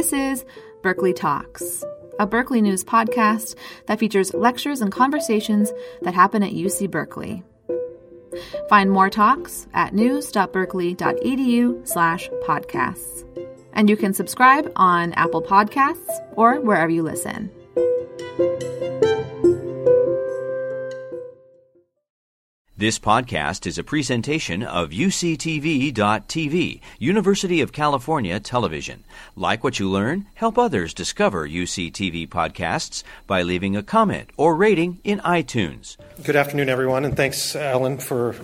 This is Berkeley Talks, a Berkeley News podcast that features lectures and conversations that happen at UC Berkeley. Find more talks at news.berkeley.edu slash podcasts. And you can subscribe on Apple Podcasts or wherever you listen. This podcast is a presentation of UCTV.tv, University of California Television. Like what you learn, help others discover UCTV podcasts by leaving a comment or rating in iTunes. Good afternoon, everyone, and thanks, Ellen, for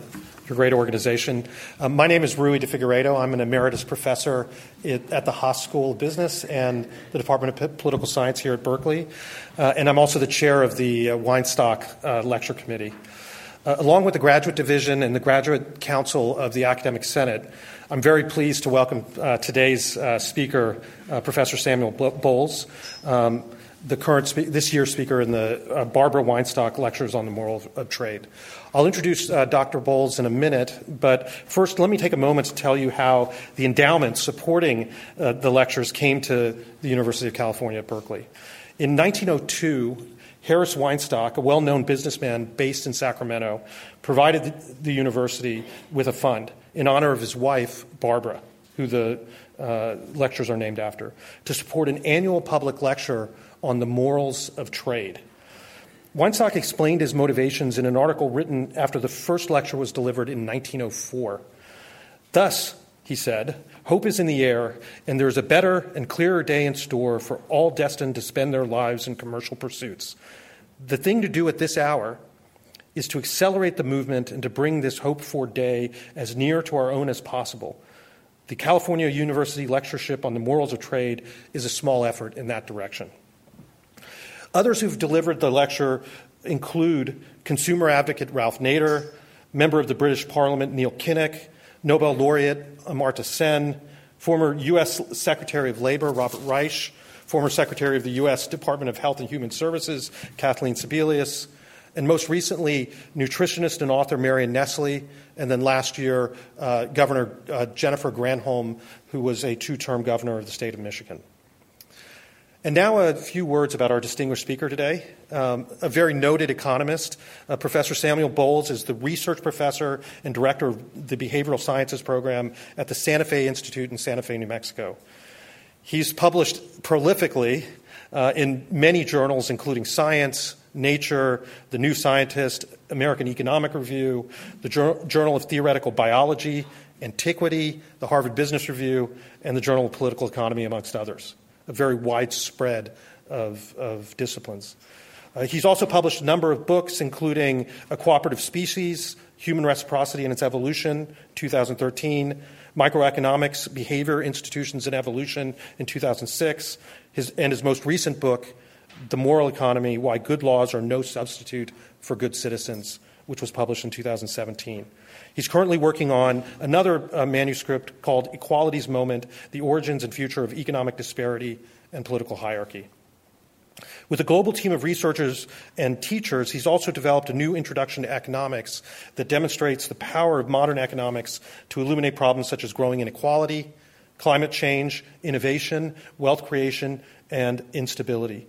your great organization. Um, my name is Rui de Figueiredo. I'm an emeritus professor at the Haas School of Business and the Department of P- Political Science here at Berkeley, uh, and I'm also the chair of the uh, Weinstock uh, Lecture Committee. Uh, along with the Graduate Division and the Graduate Council of the Academic Senate, I'm very pleased to welcome uh, today's uh, speaker, uh, Professor Samuel Bowles, um, the current spe- this year's speaker in the uh, Barbara Weinstock Lectures on the Moral of, Trade. I'll introduce uh, Dr. Bowles in a minute, but first let me take a moment to tell you how the endowment supporting the lectures came to the University of California at Berkeley. In 1902, Harris Weinstock, a well known businessman based in Sacramento, provided the university with a fund in honor of his wife, Barbara, who the uh, lectures are named after, to support an annual public lecture on the morals of trade. Weinstock explained his motivations in an article written after the first lecture was delivered in 1904. Thus, he said, Hope is in the air, and there is a better and clearer day in store for all destined to spend their lives in commercial pursuits. The thing to do at this hour is to accelerate the movement and to bring this hoped for day as near to our own as possible. The California University Lectureship on the Morals of Trade is a small effort in that direction. Others who've delivered the lecture include consumer advocate Ralph Nader, member of the British Parliament Neil Kinnock, Nobel laureate Amartya Sen, former U.S. Secretary of Labor Robert Reich, former Secretary of the U.S. Department of Health and Human Services Kathleen Sebelius, and most recently, nutritionist and author Marion Nestle, and then last year, uh, Governor uh, Jennifer Granholm, who was a two term governor of the state of Michigan. And now a few words about our distinguished speaker today. Um, a very noted economist, uh, Professor Samuel Bowles is the research professor and director of the behavioral sciences program at the Santa Fe Institute in Santa Fe, New Mexico. He's published prolifically uh, in many journals, including Science, Nature, The New Scientist, American Economic Review, the Journal of Theoretical Biology, Antiquity, the Harvard Business Review, and the Journal of Political Economy, amongst others a very widespread of, of disciplines. Uh, he's also published a number of books, including A Cooperative Species, Human Reciprocity and Its Evolution, 2013, Microeconomics, Behavior, Institutions, and Evolution in 2006, his, and his most recent book, The Moral Economy Why Good Laws Are No Substitute for Good Citizens, which was published in 2017. He's currently working on another uh, manuscript called Equality's Moment The Origins and Future of Economic Disparity and Political Hierarchy. With a global team of researchers and teachers, he's also developed a new introduction to economics that demonstrates the power of modern economics to illuminate problems such as growing inequality, climate change, innovation, wealth creation, and instability.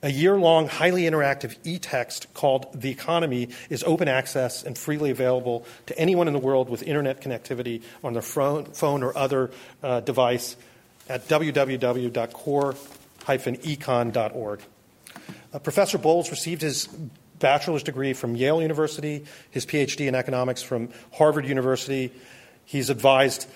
A year long, highly interactive e text called The Economy is open access and freely available to anyone in the world with internet connectivity on their phone or other uh, device at www.core-econ.org. Uh, Professor Bowles received his bachelor's degree from Yale University, his PhD in economics from Harvard University. He's advised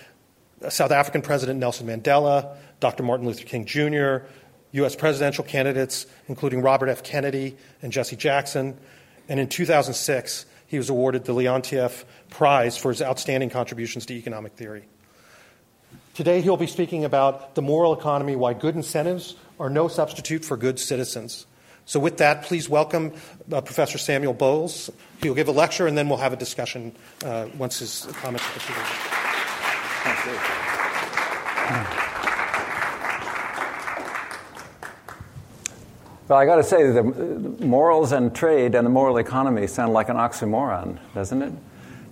South African President Nelson Mandela, Dr. Martin Luther King Jr., U.S. presidential candidates, including Robert F. Kennedy and Jesse Jackson. And in 2006, he was awarded the Leontief Prize for his outstanding contributions to economic theory. Today, he'll be speaking about the moral economy why good incentives are no substitute for good citizens. So, with that, please welcome uh, Professor Samuel Bowles. He'll give a lecture, and then we'll have a discussion uh, once his comments are completed. Thank you. Well, I got to say, the morals and trade and the moral economy sound like an oxymoron, doesn't it?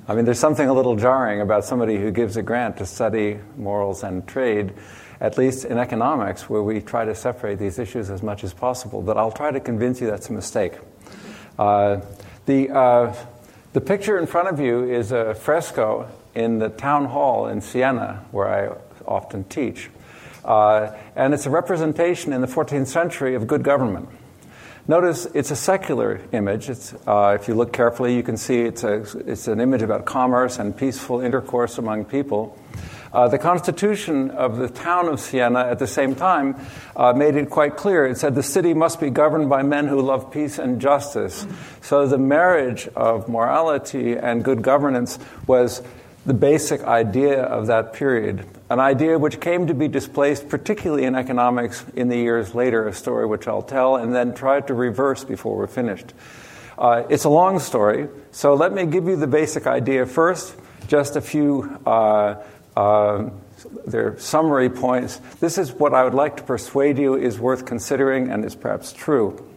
I mean, there's something a little jarring about somebody who gives a grant to study morals and trade, at least in economics, where we try to separate these issues as much as possible. But I'll try to convince you that's a mistake. Uh, the, uh, the picture in front of you is a fresco in the town hall in Siena, where I often teach. Uh, and it's a representation in the 14th century of good government. Notice it's a secular image. Uh, if you look carefully, you can see it's, a, it's an image about commerce and peaceful intercourse among people. Uh, the constitution of the town of Siena at the same time uh, made it quite clear. It said the city must be governed by men who love peace and justice. So the marriage of morality and good governance was the basic idea of that period, an idea which came to be displaced, particularly in economics, in the years later, a story which I'll tell, and then try to reverse before we're finished. Uh, it's a long story, so let me give you the basic idea first, just a few uh, uh, their summary points. This is what I would like to persuade you is worth considering and is perhaps true.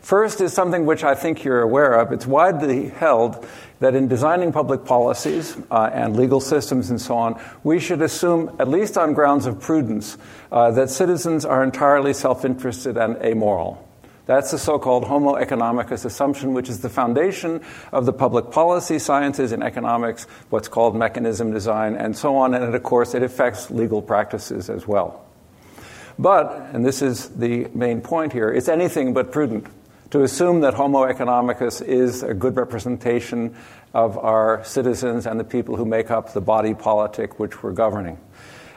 First is something which I think you're aware of. It's widely held that in designing public policies uh, and legal systems and so on, we should assume, at least on grounds of prudence, uh, that citizens are entirely self interested and amoral. That's the so called Homo economicus assumption, which is the foundation of the public policy sciences in economics, what's called mechanism design, and so on. And of course, it affects legal practices as well. But, and this is the main point here, it's anything but prudent to assume that Homo economicus is a good representation of our citizens and the people who make up the body politic which we're governing.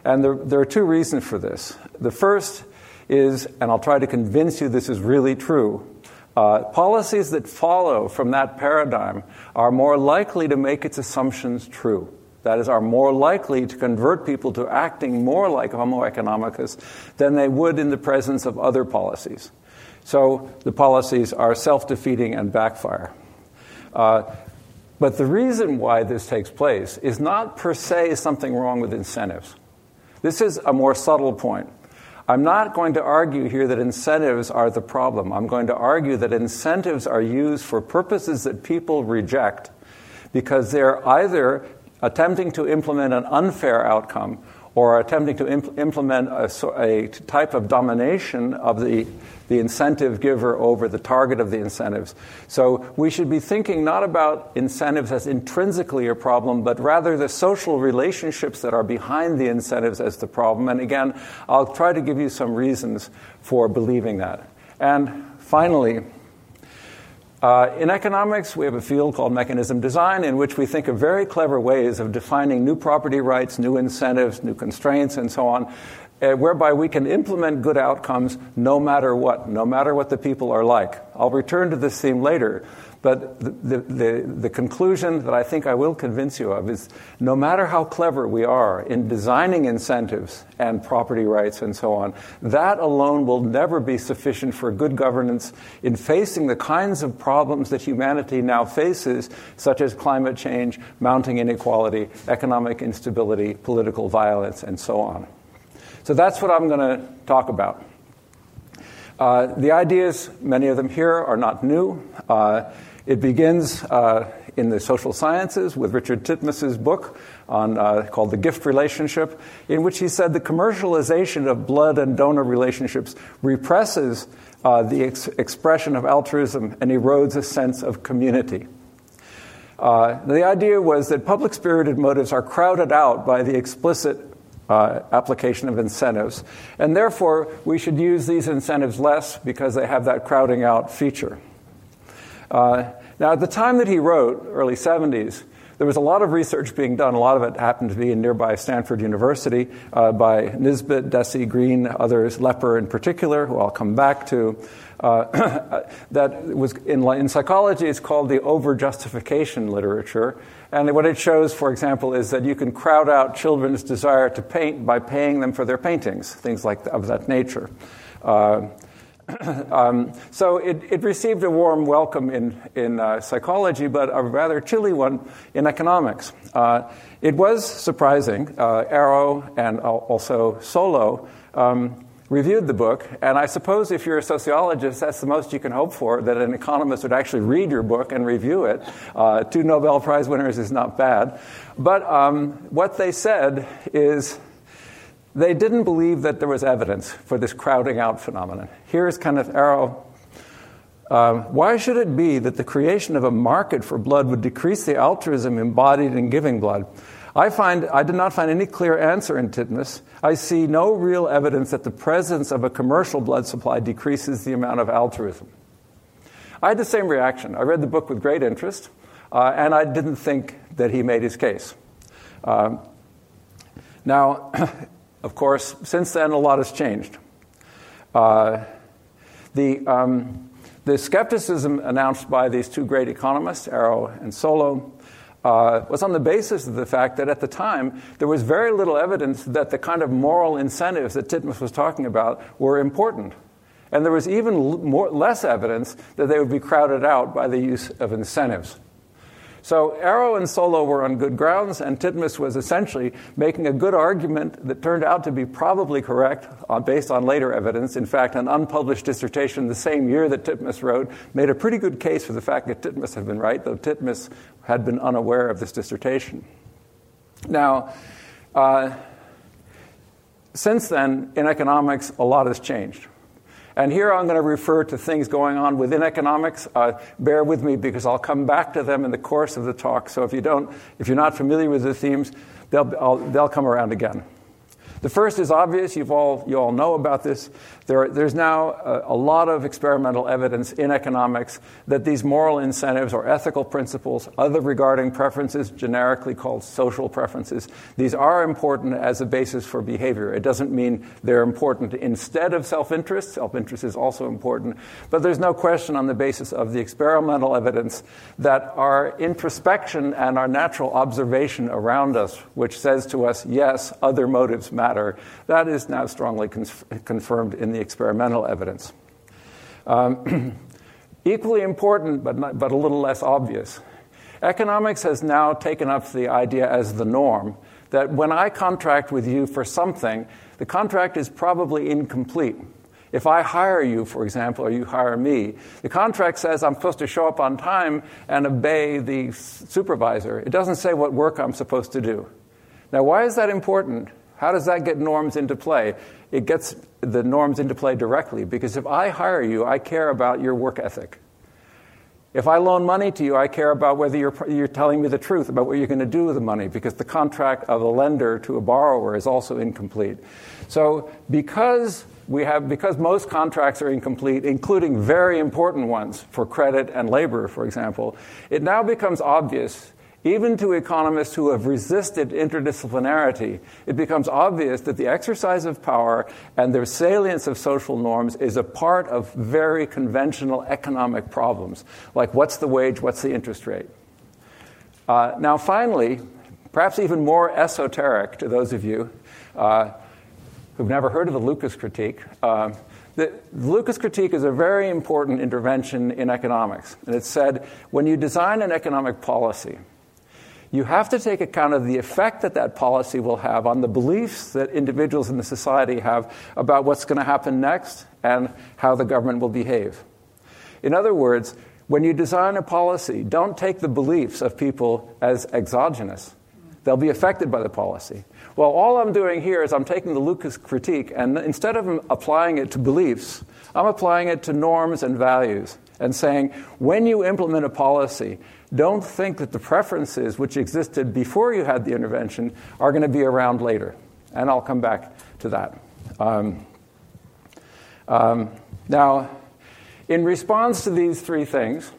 And there, there, are two reasons for this. The first is, and I'll try to convince you this is really true, uh, policies that follow from that paradigm are more likely to make its assumptions true. That is, are more likely to convert people to acting more like Homo economicus than they would in the presence of other policies. So the policies are self defeating and backfire. Uh, but the reason why this takes place is not per se something wrong with incentives. This is a more subtle point. I'm not going to argue here that incentives are the problem. I'm going to argue that incentives are used for purposes that people reject because they're either attempting to implement an unfair outcome or attempting to imp- implement a, a, type of domination of the, the incentive giver over the target of the incentives. So we should be thinking not about incentives as intrinsically a problem, but rather the social relationships that are behind the incentives as the problem. And again, I'll try to give you some reasons for believing that. And finally, uh, in economics, we have a field called mechanism design in which we think of very clever ways of defining new property rights, new incentives, new constraints, and so on, uh, whereby we can implement good outcomes no matter what, no matter what the people are like. I'll return to this theme later, but the, the, the, conclusion that I think I will convince you of is no matter how clever we are in designing incentives and property rights and so on, that alone will never be sufficient for good governance in facing the kinds of problems that humanity now faces, such as climate change, mounting inequality, economic instability, political violence, and so on. So that's what I'm going to talk about. Uh, the ideas, many of them here, are not new. Uh, it begins uh, in the social sciences with Richard Titmuss's book on, uh, called The Gift Relationship, in which he said the commercialization of blood and donor relationships represses uh, the ex- expression of altruism and erodes a sense of community. Uh, the idea was that public spirited motives are crowded out by the explicit uh, application of incentives, and therefore we should use these incentives less because they have that crowding out feature. Uh, now, at the time that he wrote, early 70s, there was a lot of research being done. A lot of it happened to be in nearby Stanford University uh, by Nisbett, Deci, Greene, others, Lepper in particular, who I'll come back to. Uh, that was in, in psychology, it's called the over justification literature. And what it shows, for example, is that you can crowd out children's desire to paint by paying them for their paintings, things like of that nature. Uh, um, so it, it, received a warm welcome in, in uh, psychology, but a rather chilly one in economics. Uh, it was surprising. Uh, Arrow and also Solow um, reviewed the book, and I suppose if you're a sociologist, that's the most you can hope for that an economist would actually read your book and review it. Uh, two Nobel Prize winners is not bad. But um, what they said is they didn't believe that there was evidence for this crowding out phenomenon. Here's Kenneth Arrow. Uh, why should it be that the creation of a market for blood would decrease the altruism embodied in giving blood? I, find, I did not find any clear answer in Titmuss. I see no real evidence that the presence of a commercial blood supply decreases the amount of altruism. I had the same reaction. I read the book with great interest, uh, and I didn't think that he made his case. Um, now, of course, since then, a lot has changed. Uh, the, um, the skepticism announced by these two great economists, Arrow and Solow, uh, was on the basis of the fact that at the time there was very little evidence that the kind of moral incentives that Titmuss was talking about were important. And there was even more, less evidence that they would be crowded out by the use of incentives. So Arrow and Solow were on good grounds, and Titmuss was essentially making a good argument that turned out to be probably correct uh, based on later evidence. In fact, an unpublished dissertation the same year that Titmuss wrote made a pretty good case for the fact that Titmuss had been right, though Titmuss had been unaware of this dissertation. Now, uh, since then, in economics, a lot has changed. And here I'm going to refer to things going on within economics. Uh, bear with me because I'll come back to them in the course of the talk. So if you don't, if you're not familiar with the themes, they'll, they'll come around again. The first is obvious. You've all, you all know about this. There, there's now a, a, lot of experimental evidence in economics that these moral incentives or ethical principles, other regarding preferences, generically called social preferences, these are important as a basis for behavior. It doesn't mean they're important instead of self interest. Self interest is also important. But there's no question on the basis of the experimental evidence that our introspection and our natural observation around us, which says to us, yes, other motives matter, that is now strongly confirmed in the experimental evidence. Um, equally important, but, not, but a little less obvious, economics has now taken up the idea as the norm that when I contract with you for something, the contract is probably incomplete. If I hire you, for example, or you hire me, the contract says I'm supposed to show up on time and obey the supervisor. It doesn't say what work I'm supposed to do. Now, why is that important? How does that get norms into play? It gets the norms into play directly because if I hire you, I care about your work ethic. If I loan money to you, I care about whether you're, you're telling me the truth about what you're going to do with the money because the contract of a lender to a borrower is also incomplete. So, because we have, because most contracts are incomplete, including very important ones for credit and labor, for example, it now becomes obvious even to economists who have resisted interdisciplinarity, it becomes obvious that the exercise of power and the salience of social norms is a part of very conventional economic problems, like what's the wage, what's the interest rate. Uh, now, finally, perhaps even more esoteric to those of you uh, who've never heard of the Lucas critique. Uh, the Lucas critique is a very important intervention in economics. And it said when you design an economic policy, you have to take account of the effect that that policy will have on the beliefs that individuals in the society have about what's going to happen next and how the government will behave. In other words, when you design a policy, don't take the beliefs of people as exogenous. They'll be affected by the policy. Well, all I'm doing here is I'm taking the Lucas critique, and instead of applying it to beliefs, I'm applying it to norms and values and saying, when you implement a policy, don't think that the preferences which existed before you had the intervention are going to be around later. And I'll come back to that. Um, um, now, in response to these three things,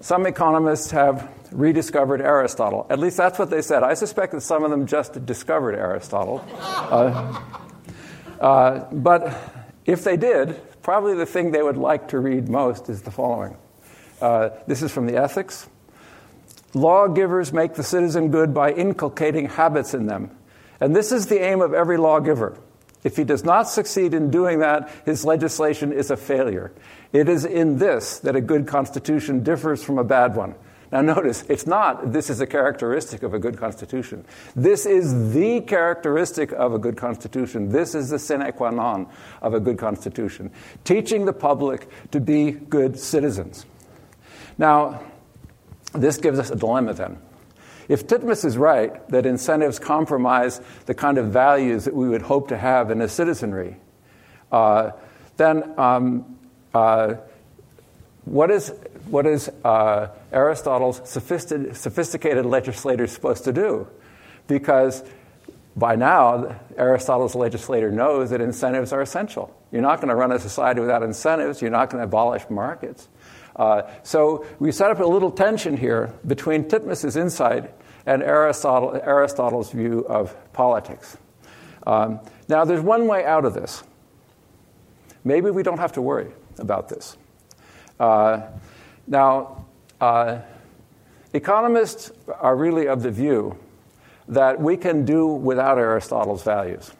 some economists have rediscovered Aristotle. At least that's what they said. I suspect that some of them just discovered Aristotle. Uh, uh, but if they did, probably the thing they would like to read most is the following. Uh, this is from the Ethics. Lawgivers make the citizen good by inculcating habits in them. And this is the aim of every lawgiver. If he does not succeed in doing that, his legislation is a failure. It is in this that a good constitution differs from a bad one. Now, notice, it's not this is a characteristic of a good constitution. This is the characteristic of a good constitution. This is the sine qua non of a good constitution. Teaching the public to be good citizens. Now, this gives us a dilemma then. If Titmuss is right that incentives compromise the kind of values that we would hope to have in a citizenry, uh, then um, uh, what is, what is uh, Aristotle's sophisticated, sophisticated legislator supposed to do? Because by now, Aristotle's legislator knows that incentives are essential. You're not going to run a society without incentives. You're not going to abolish markets. Uh, so we set up a little tension here between Titmuss's insight and Aristotle, Aristotle's view of politics. Um, now, there's one way out of this. Maybe we don't have to worry about this. Uh, now, uh, economists are really of the view that we can do without Aristotle's values.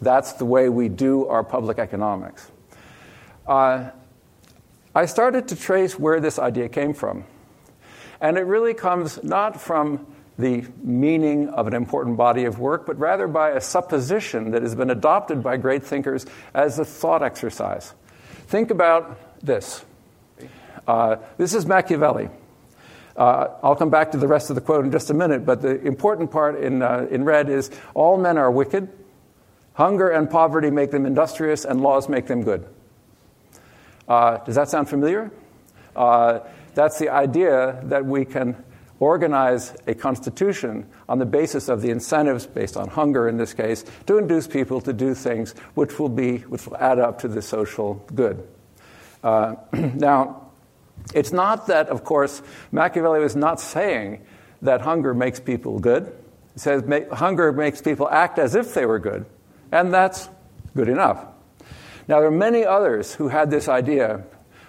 That's the way we do our public economics. Uh, I started to trace where this idea came from. And it really comes not from the meaning of an important body of work, but rather by a supposition that has been adopted by great thinkers as a thought exercise. Think about this. Uh, this is Machiavelli. Uh, I'll come back to the rest of the quote in just a minute, but the important part in, uh, in red is all men are wicked, hunger and poverty make them industrious, and laws make them good. Uh, does that sound familiar? Uh, that's the idea that we can organize a constitution on the basis of the incentives based on hunger in this case to induce people to do things which will be which will add up to the social good. Uh, now it's not that of course machiavelli was not saying that hunger makes people good. He says hunger makes people act as if they were good and that's good enough now, there are many others who had this idea,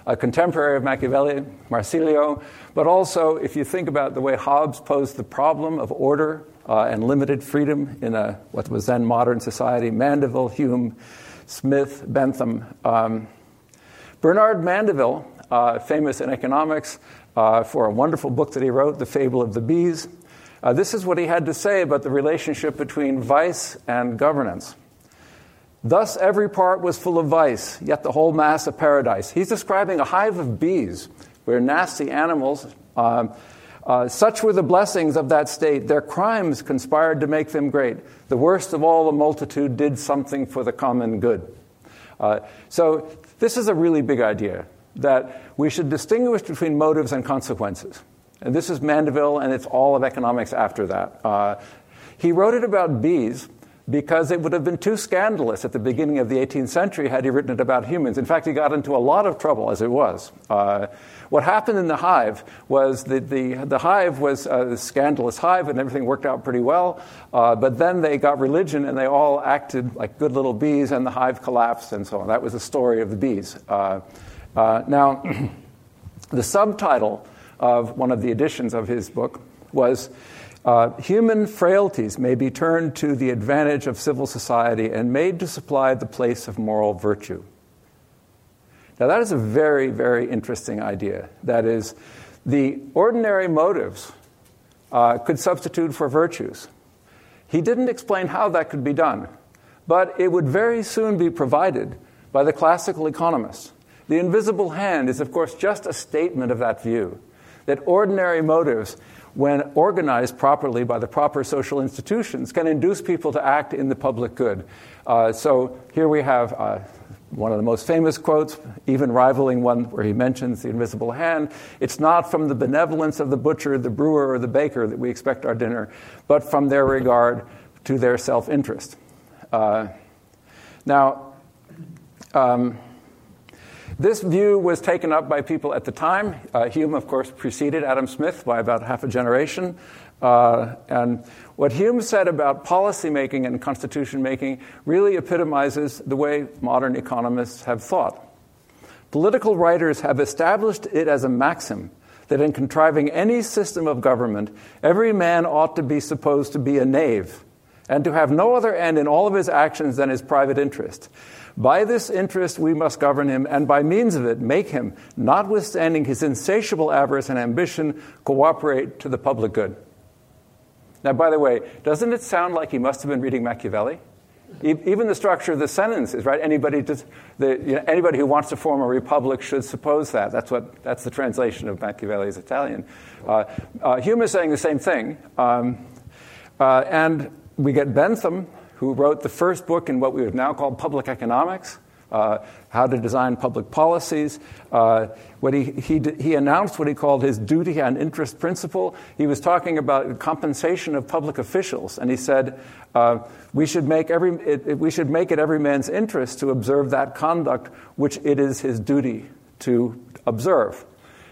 a contemporary of Machiavelli, Marsilio, but also if you think about the way Hobbes posed the problem of order uh, and limited freedom in a, what was then modern society, Mandeville, Hume, Smith, Bentham. Um, Bernard Mandeville, uh, famous in economics uh, for a wonderful book that he wrote, The Fable of the Bees. Uh, this is what he had to say about the relationship between vice and governance. Thus, every part was full of vice, yet the whole mass a paradise. He's describing a hive of bees, where nasty animals, uh, uh, such were the blessings of that state. Their crimes conspired to make them great. The worst of all, the multitude did something for the common good. Uh, so, this is a really big idea that we should distinguish between motives and consequences. And this is Mandeville, and it's all of economics after that. Uh, he wrote it about bees because it would have been too scandalous at the beginning of the 18th century had he written it about humans. In fact, he got into a lot of trouble as it was. Uh, what happened in the hive was that the, the hive was a scandalous hive and everything worked out pretty well, uh, but then they got religion and they all acted like good little bees and the hive collapsed and so on. That was the story of the bees. Uh, uh now, the subtitle of one of the editions of his book was uh, human frailties may be turned to the advantage of civil society and made to supply the place of moral virtue. Now, that is a very, very interesting idea. That is, the ordinary motives uh, could substitute for virtues. He didn't explain how that could be done, but it would very soon be provided by the classical economists. The invisible hand is, of course, just a statement of that view that ordinary motives when organized properly by the proper social institutions, can induce people to act in the public good. Uh, so here we have uh, one of the most famous quotes, even rivaling one where he mentions the invisible hand. It's not from the benevolence of the butcher, the brewer, or the baker that we expect our dinner, but from their regard to their self interest. Uh, now, um, this view was taken up by people at the time. Uh, Hume, of course, preceded Adam Smith by about half a generation. Uh, and what Hume said about policy making and constitution making really epitomizes the way modern economists have thought. Political writers have established it as a maxim that in contriving any system of government, every man ought to be supposed to be a knave, and to have no other end in all of his actions than his private interest. By this interest we must govern him, and by means of it make him, notwithstanding his insatiable avarice and ambition, cooperate to the public good. Now, by the way, doesn't it sound like he must have been reading Machiavelli? Even the structure of the sentence is right. Anybody, the, you know, anybody who wants to form a republic should suppose that. That's, what, that's the translation of Machiavelli's Italian. Uh, uh, Hume is saying the same thing. Um, uh, and we get Bentham, who wrote the first book in what we would now call public economics. Uh, how to design public policies. Uh, what he, he, he announced what he called his duty and interest principle. He was talking about compensation of public officials, and he said uh, we, should make every, it, it, we should make it every man's interest to observe that conduct which it is his duty to observe.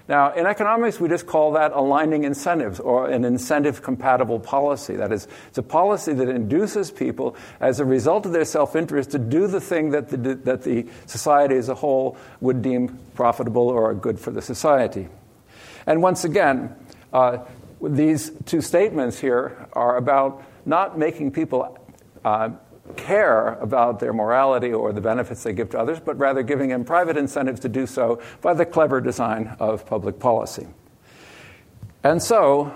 Now, in economics, we just call that aligning incentives or an incentive compatible policy. That is, it's a policy that induces people, as a result of their self interest, to do the thing that the, that the society as a whole would deem profitable or good for the society. And once again, uh, these two statements here are about not making people uh, care about their morality or the benefits they give to others, but rather giving them private incentives to do so by the clever design of public policy. And so,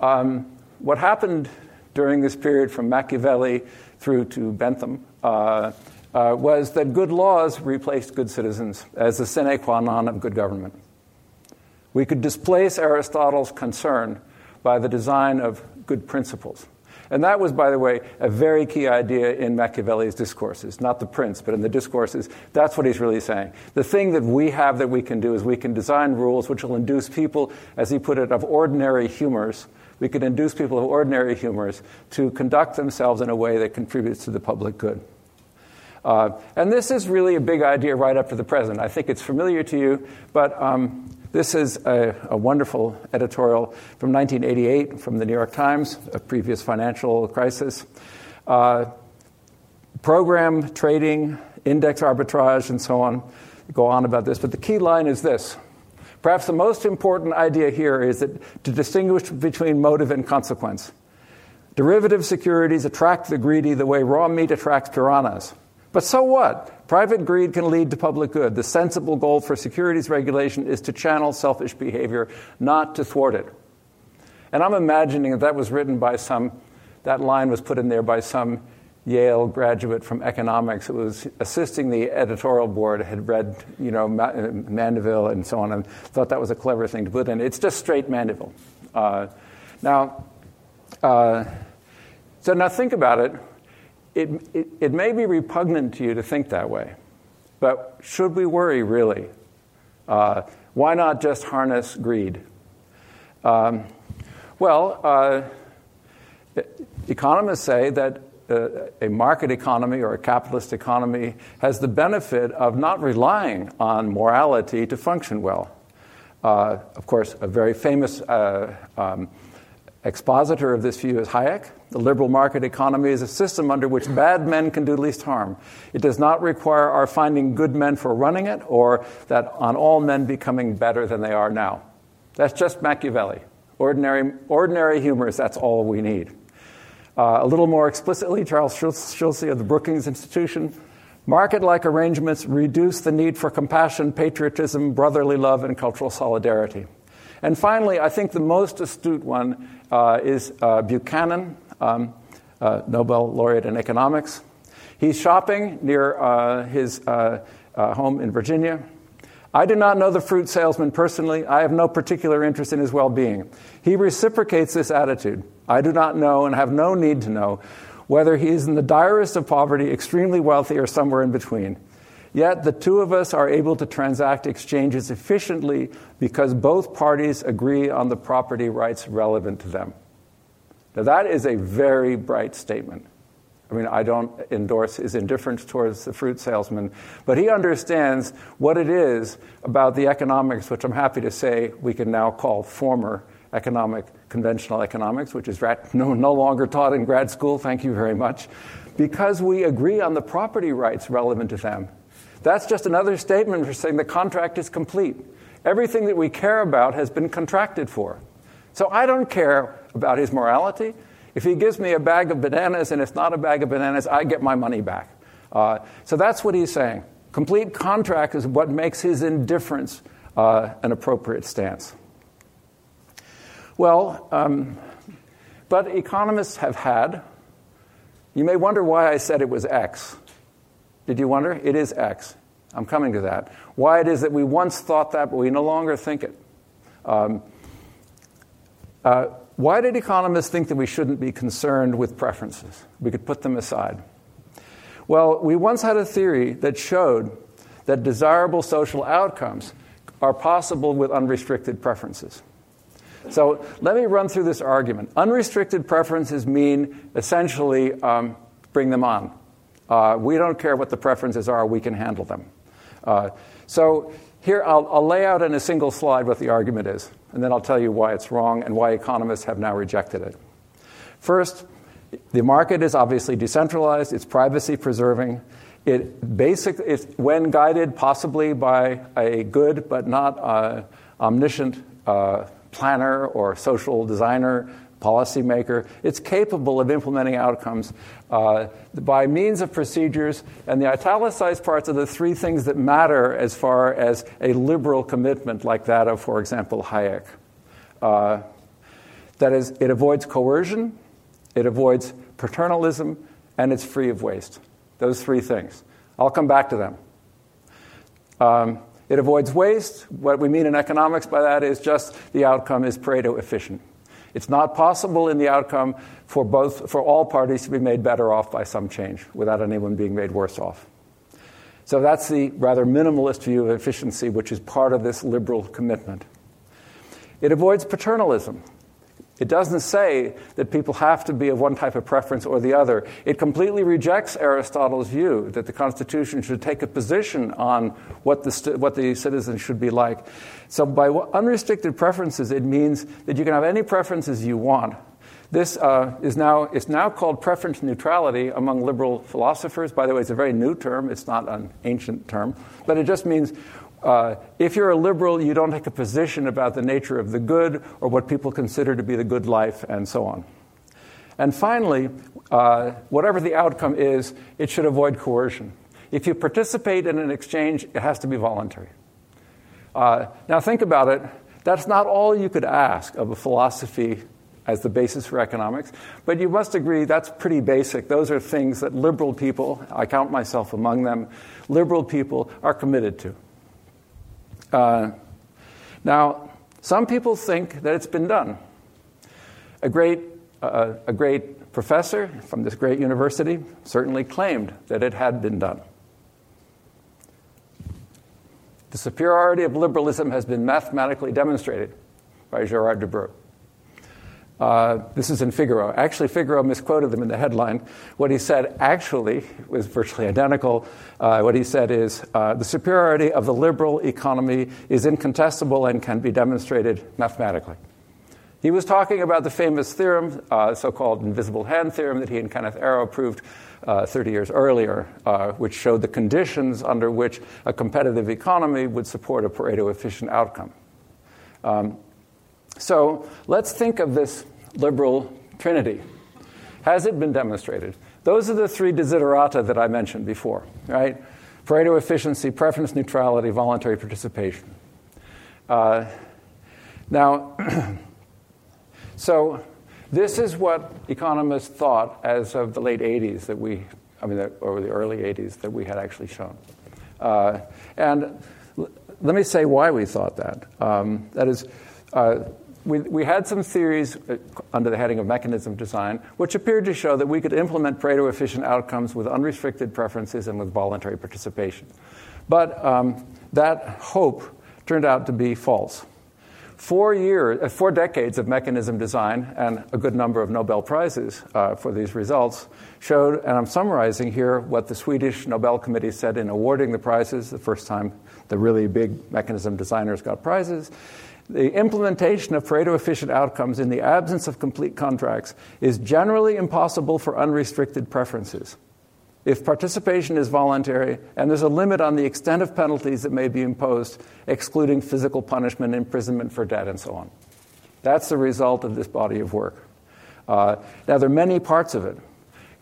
um, what happened during this period from Machiavelli through to Bentham uh, uh, was that good laws replaced good citizens as the sine qua non of good government. We could displace Aristotle's concern by the design of good principles. And that was, by the way, a very key idea in Machiavelli's discourses, not the prince, but in the discourses. That's what he's really saying. The thing that we have that we can do is we can design rules which will induce people, as he put it, of ordinary humors. We can induce people of ordinary humors to conduct themselves in a way that contributes to the public good. Uh, and this is really a big idea right up to the present. I think it's familiar to you, but um, this is a, a, wonderful editorial from 1988 from the New York Times, a previous financial crisis. Uh, program trading, index arbitrage, and so on go on about this, but the key line is this. Perhaps the most important idea here is that to distinguish between motive and consequence. Derivative securities attract the greedy the way raw meat attracts piranhas. But so what? Private greed can lead to public good. The sensible goal for securities regulation is to channel selfish behavior, not to thwart it. And I'm imagining that that was written by some, that line was put in there by some Yale graduate from economics who was assisting the editorial board, had read, you know, Mandeville and so on, and thought that was a clever thing to put in. It's just straight Mandeville. Uh, now, uh, so now think about it it, it, it, may be repugnant to you to think that way, but should we worry really? Uh, why not just harness greed? Um, well, uh, economists say that uh, a market economy or a capitalist economy has the benefit of not relying on morality to function well. Uh, of course, a very famous uh, um, expositor of this view is Hayek. The liberal market economy is a system under which bad men can do least harm. It does not require our finding good men for running it or that on all men becoming better than they are now. That's just Machiavelli. Ordinary, ordinary humors, that's all we need. Uh, a little more explicitly, Charles Schultze of the Brookings Institution market like arrangements reduce the need for compassion, patriotism, brotherly love, and cultural solidarity. And finally, I think the most astute one uh, is uh, Buchanan, um, uh, Nobel laureate in economics. He's shopping near uh, his uh, home in Virginia. I do not know the fruit salesman personally. I have no particular interest in his well being. He reciprocates this attitude. I do not know and have no need to know whether he is in the direst of poverty, extremely wealthy, or somewhere in between. Yet the two of us are able to transact exchanges efficiently because both parties agree on the property rights relevant to them. Now, that is a very bright statement. I mean, I don't endorse his indifference towards the fruit salesman, but he understands what it is about the economics, which I'm happy to say we can now call former economic, conventional economics, which is no, no longer taught in grad school, thank you very much, because we agree on the property rights relevant to them. That's just another statement for saying the contract is complete. Everything that we care about has been contracted for. So I don't care about his morality. If he gives me a bag of bananas and it's not a bag of bananas, I get my money back. Uh, so that's what he's saying. Complete contract is what makes his indifference uh, an appropriate stance. Well, um, but economists have had, you may wonder why I said it was X. Did you wonder? It is X. I'm coming to that. Why it is that we once thought that, but we no longer think it. Um, uh, why did economists think that we shouldn't be concerned with preferences? We could put them aside. Well, we once had a theory that showed that desirable social outcomes are possible with unrestricted preferences. So let me run through this argument. Unrestricted preferences mean essentially um, bring them on. Uh, we don't care what the preferences are, we can handle them. Uh, so here I'll, I'll lay out in a single slide what the argument is, and then I'll tell you why it's wrong and why economists have now rejected it. First, the market is obviously decentralized, it's privacy preserving. It basically, it's, when guided possibly by a good but not uh, omniscient uh, planner or social designer, policymaker, it's capable of implementing outcomes uh, by means of procedures. And the italicized parts are the three things that matter as far as a liberal commitment, like that of, for example, Hayek. Uh, that is, it avoids coercion, it avoids paternalism, and it's free of waste. Those three things. I'll come back to them. Um, it avoids waste. What we mean in economics by that is just the outcome is Pareto efficient. It's not possible in the outcome for both for all parties to be made better off by some change without anyone being made worse off. So that's the rather minimalist view of efficiency, which is part of this liberal commitment. It avoids paternalism. It doesn't say that people have to be of one type of preference or the other. It completely rejects Aristotle's view that the Constitution should take a position on what the, what the citizens should be like. So, by unrestricted preferences, it means that you can have any preferences you want. This uh, is now, it's now called preference neutrality among liberal philosophers. By the way, it's a very new term, it's not an ancient term, but it just means uh, if you're a liberal, you don't take a position about the nature of the good or what people consider to be the good life, and so on. And finally, uh, whatever the outcome is, it should avoid coercion. If you participate in an exchange, it has to be voluntary. Uh, now, think about it. That's not all you could ask of a philosophy as the basis for economics, but you must agree that's pretty basic. Those are things that liberal people, I count myself among them, liberal people are committed to. Uh, now, some people think that it's been done. A great, uh, a great professor from this great university certainly claimed that it had been done. The superiority of liberalism has been mathematically demonstrated by Gerard Debreu. Uh, this is in Figaro. Actually, Figaro misquoted them in the headline. What he said actually was virtually identical. Uh, what he said is uh, the superiority of the liberal economy is incontestable and can be demonstrated mathematically. He was talking about the famous theorem, uh, so called invisible hand theorem, that he and Kenneth Arrow proved uh, 30 years earlier, uh, which showed the conditions under which a competitive economy would support a Pareto efficient outcome. Um, so let's think of this liberal trinity. Has it been demonstrated? Those are the three desiderata that I mentioned before, right? Pareto efficiency, preference neutrality, voluntary participation. Uh, now, so this is what economists thought as of the late 80s that we, I mean, or the early 80s that we had actually shown. Uh, and l- let me say why we thought that. Um, that is, uh, we, we had some theories uh, under the heading of mechanism design, which appeared to show that we could implement Pareto efficient outcomes with unrestricted preferences and with voluntary participation. But um, that hope turned out to be false. Four years, uh, four decades of mechanism design and a good number of Nobel Prizes uh, for these results showed, and I'm summarizing here what the Swedish Nobel Committee said in awarding the prizes, the first time the really big mechanism designers got prizes, the implementation of Pareto efficient outcomes in the absence of complete contracts is generally impossible for unrestricted preferences. If participation is voluntary, and there's a limit on the extent of penalties that may be imposed, excluding physical punishment, imprisonment for debt, and so on. That's the result of this body of work. Uh, now, there are many parts of it.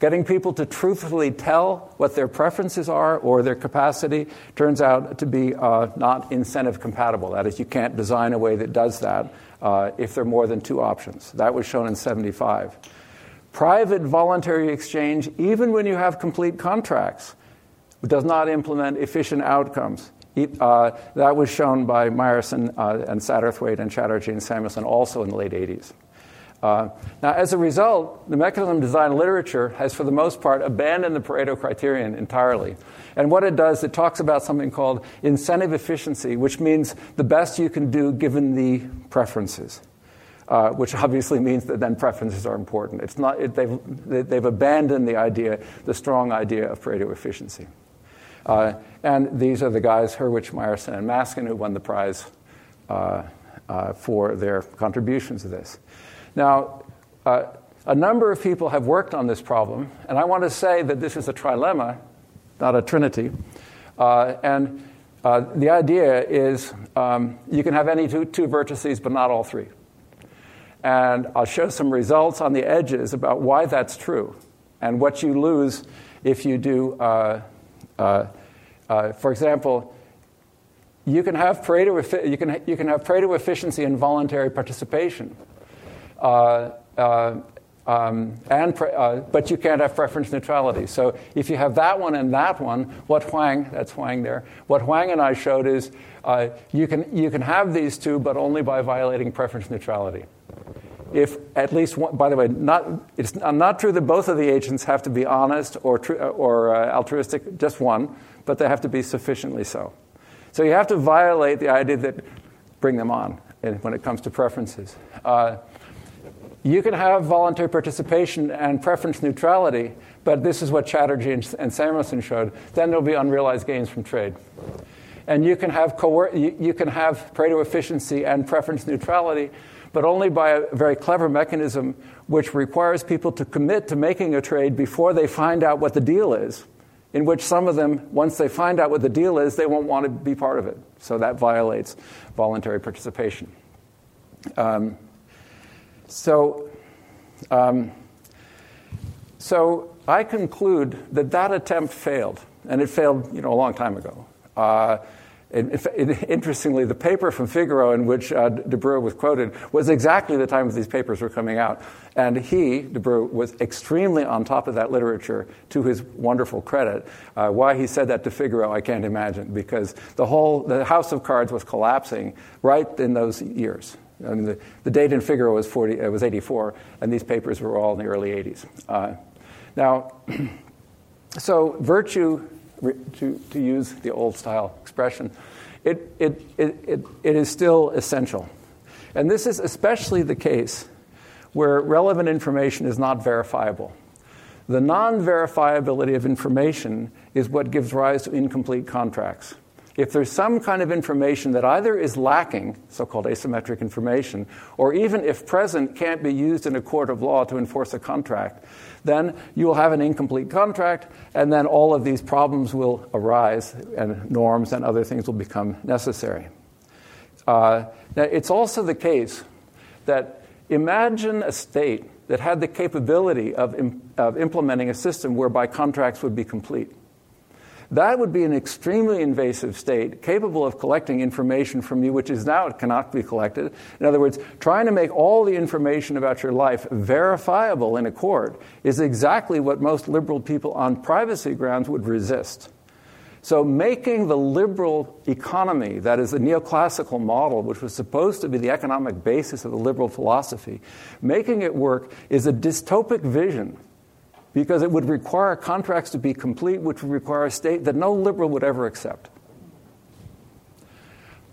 Getting people to truthfully tell what their preferences are or their capacity turns out to be uh, not incentive compatible. That is, you can't design a way that does that uh, if there are more than two options. That was shown in 75. Private voluntary exchange, even when you have complete contracts, does not implement efficient outcomes. Uh, that was shown by Myerson uh, and Satterthwaite and Chatterjee and Samuelson also in the late 80s. Uh, now, as a result, the mechanism design literature has, for the most part, abandoned the Pareto criterion entirely. And what it does, it talks about something called incentive efficiency, which means the best you can do given the preferences. Uh, which obviously means that then preferences are important. It's not, it, they've, they've abandoned the idea, the strong idea of Pareto efficiency. Uh, and these are the guys, Hurwicz, Meyerson, and Maskin, who won the prize uh, uh for their contributions to this. Now, uh, a number of people have worked on this problem, and I want to say that this is a trilemma, not a trinity. Uh, and uh, the idea is um, you can have any two, two vertices, but not all three. And I'll show some results on the edges about why that's true and what you lose if you do, uh, uh, uh, for example, you can have Pareto, you can, you can have Pareto efficiency and voluntary participation. Uh, uh, um, and pre- uh, but you can't have preference neutrality. So if you have that one and that one, what Hwang, that's Hwang there, what Hwang and I showed is uh, you, can, you can have these two, but only by violating preference neutrality. If at least one, by the way, not, it's not true that both of the agents have to be honest or, tr- or uh, altruistic, just one, but they have to be sufficiently so. So you have to violate the idea that bring them on when it comes to preferences. You can have voluntary participation and preference neutrality, but this is what Chatterjee and Samuelson showed. Then there'll be unrealized gains from trade. And you can have, coer- you can have Pareto efficiency and preference neutrality, but only by a very clever mechanism which requires people to commit to making a trade before they find out what the deal is. In which some of them, once they find out what the deal is, they won't want to be part of it. So that violates voluntary participation. Um, so, um, so I conclude that that attempt failed, and it failed, you know, a long time ago. Uh, it, it, interestingly, the paper from Figaro in which uh, Debreu was quoted was exactly the time these papers were coming out. And he, Debreu, was extremely on top of that literature to his wonderful credit. Uh, why he said that to Figaro, I can't imagine, because the whole the house of cards was collapsing right in those years. I mean, the, the date in Figaro was, 40, uh, was 84, and these papers were all in the early 80s. Uh, now, so virtue, to, to use the old style expression, it, it, it, it, it is still essential. And this is especially the case where relevant information is not verifiable. The non verifiability of information is what gives rise to incomplete contracts if there's some kind of information that either is lacking, so called asymmetric information, or even if present can't be used in a court of law to enforce a contract, then you will have an incomplete contract, and then all of these problems will arise, and norms and other things will become necessary. Uh, now, it's also the case that imagine a state that had the capability of, of implementing a system whereby contracts would be complete. That would be an extremely invasive state capable of collecting information from you, which is now it cannot be collected. In other words, trying to make all the information about your life verifiable in a court is exactly what most liberal people on privacy grounds would resist. So, making the liberal economy, that is the neoclassical model, which was supposed to be the economic basis of the liberal philosophy, making it work is a dystopic vision because it would require contracts to be complete, which would require a state that no liberal would ever accept.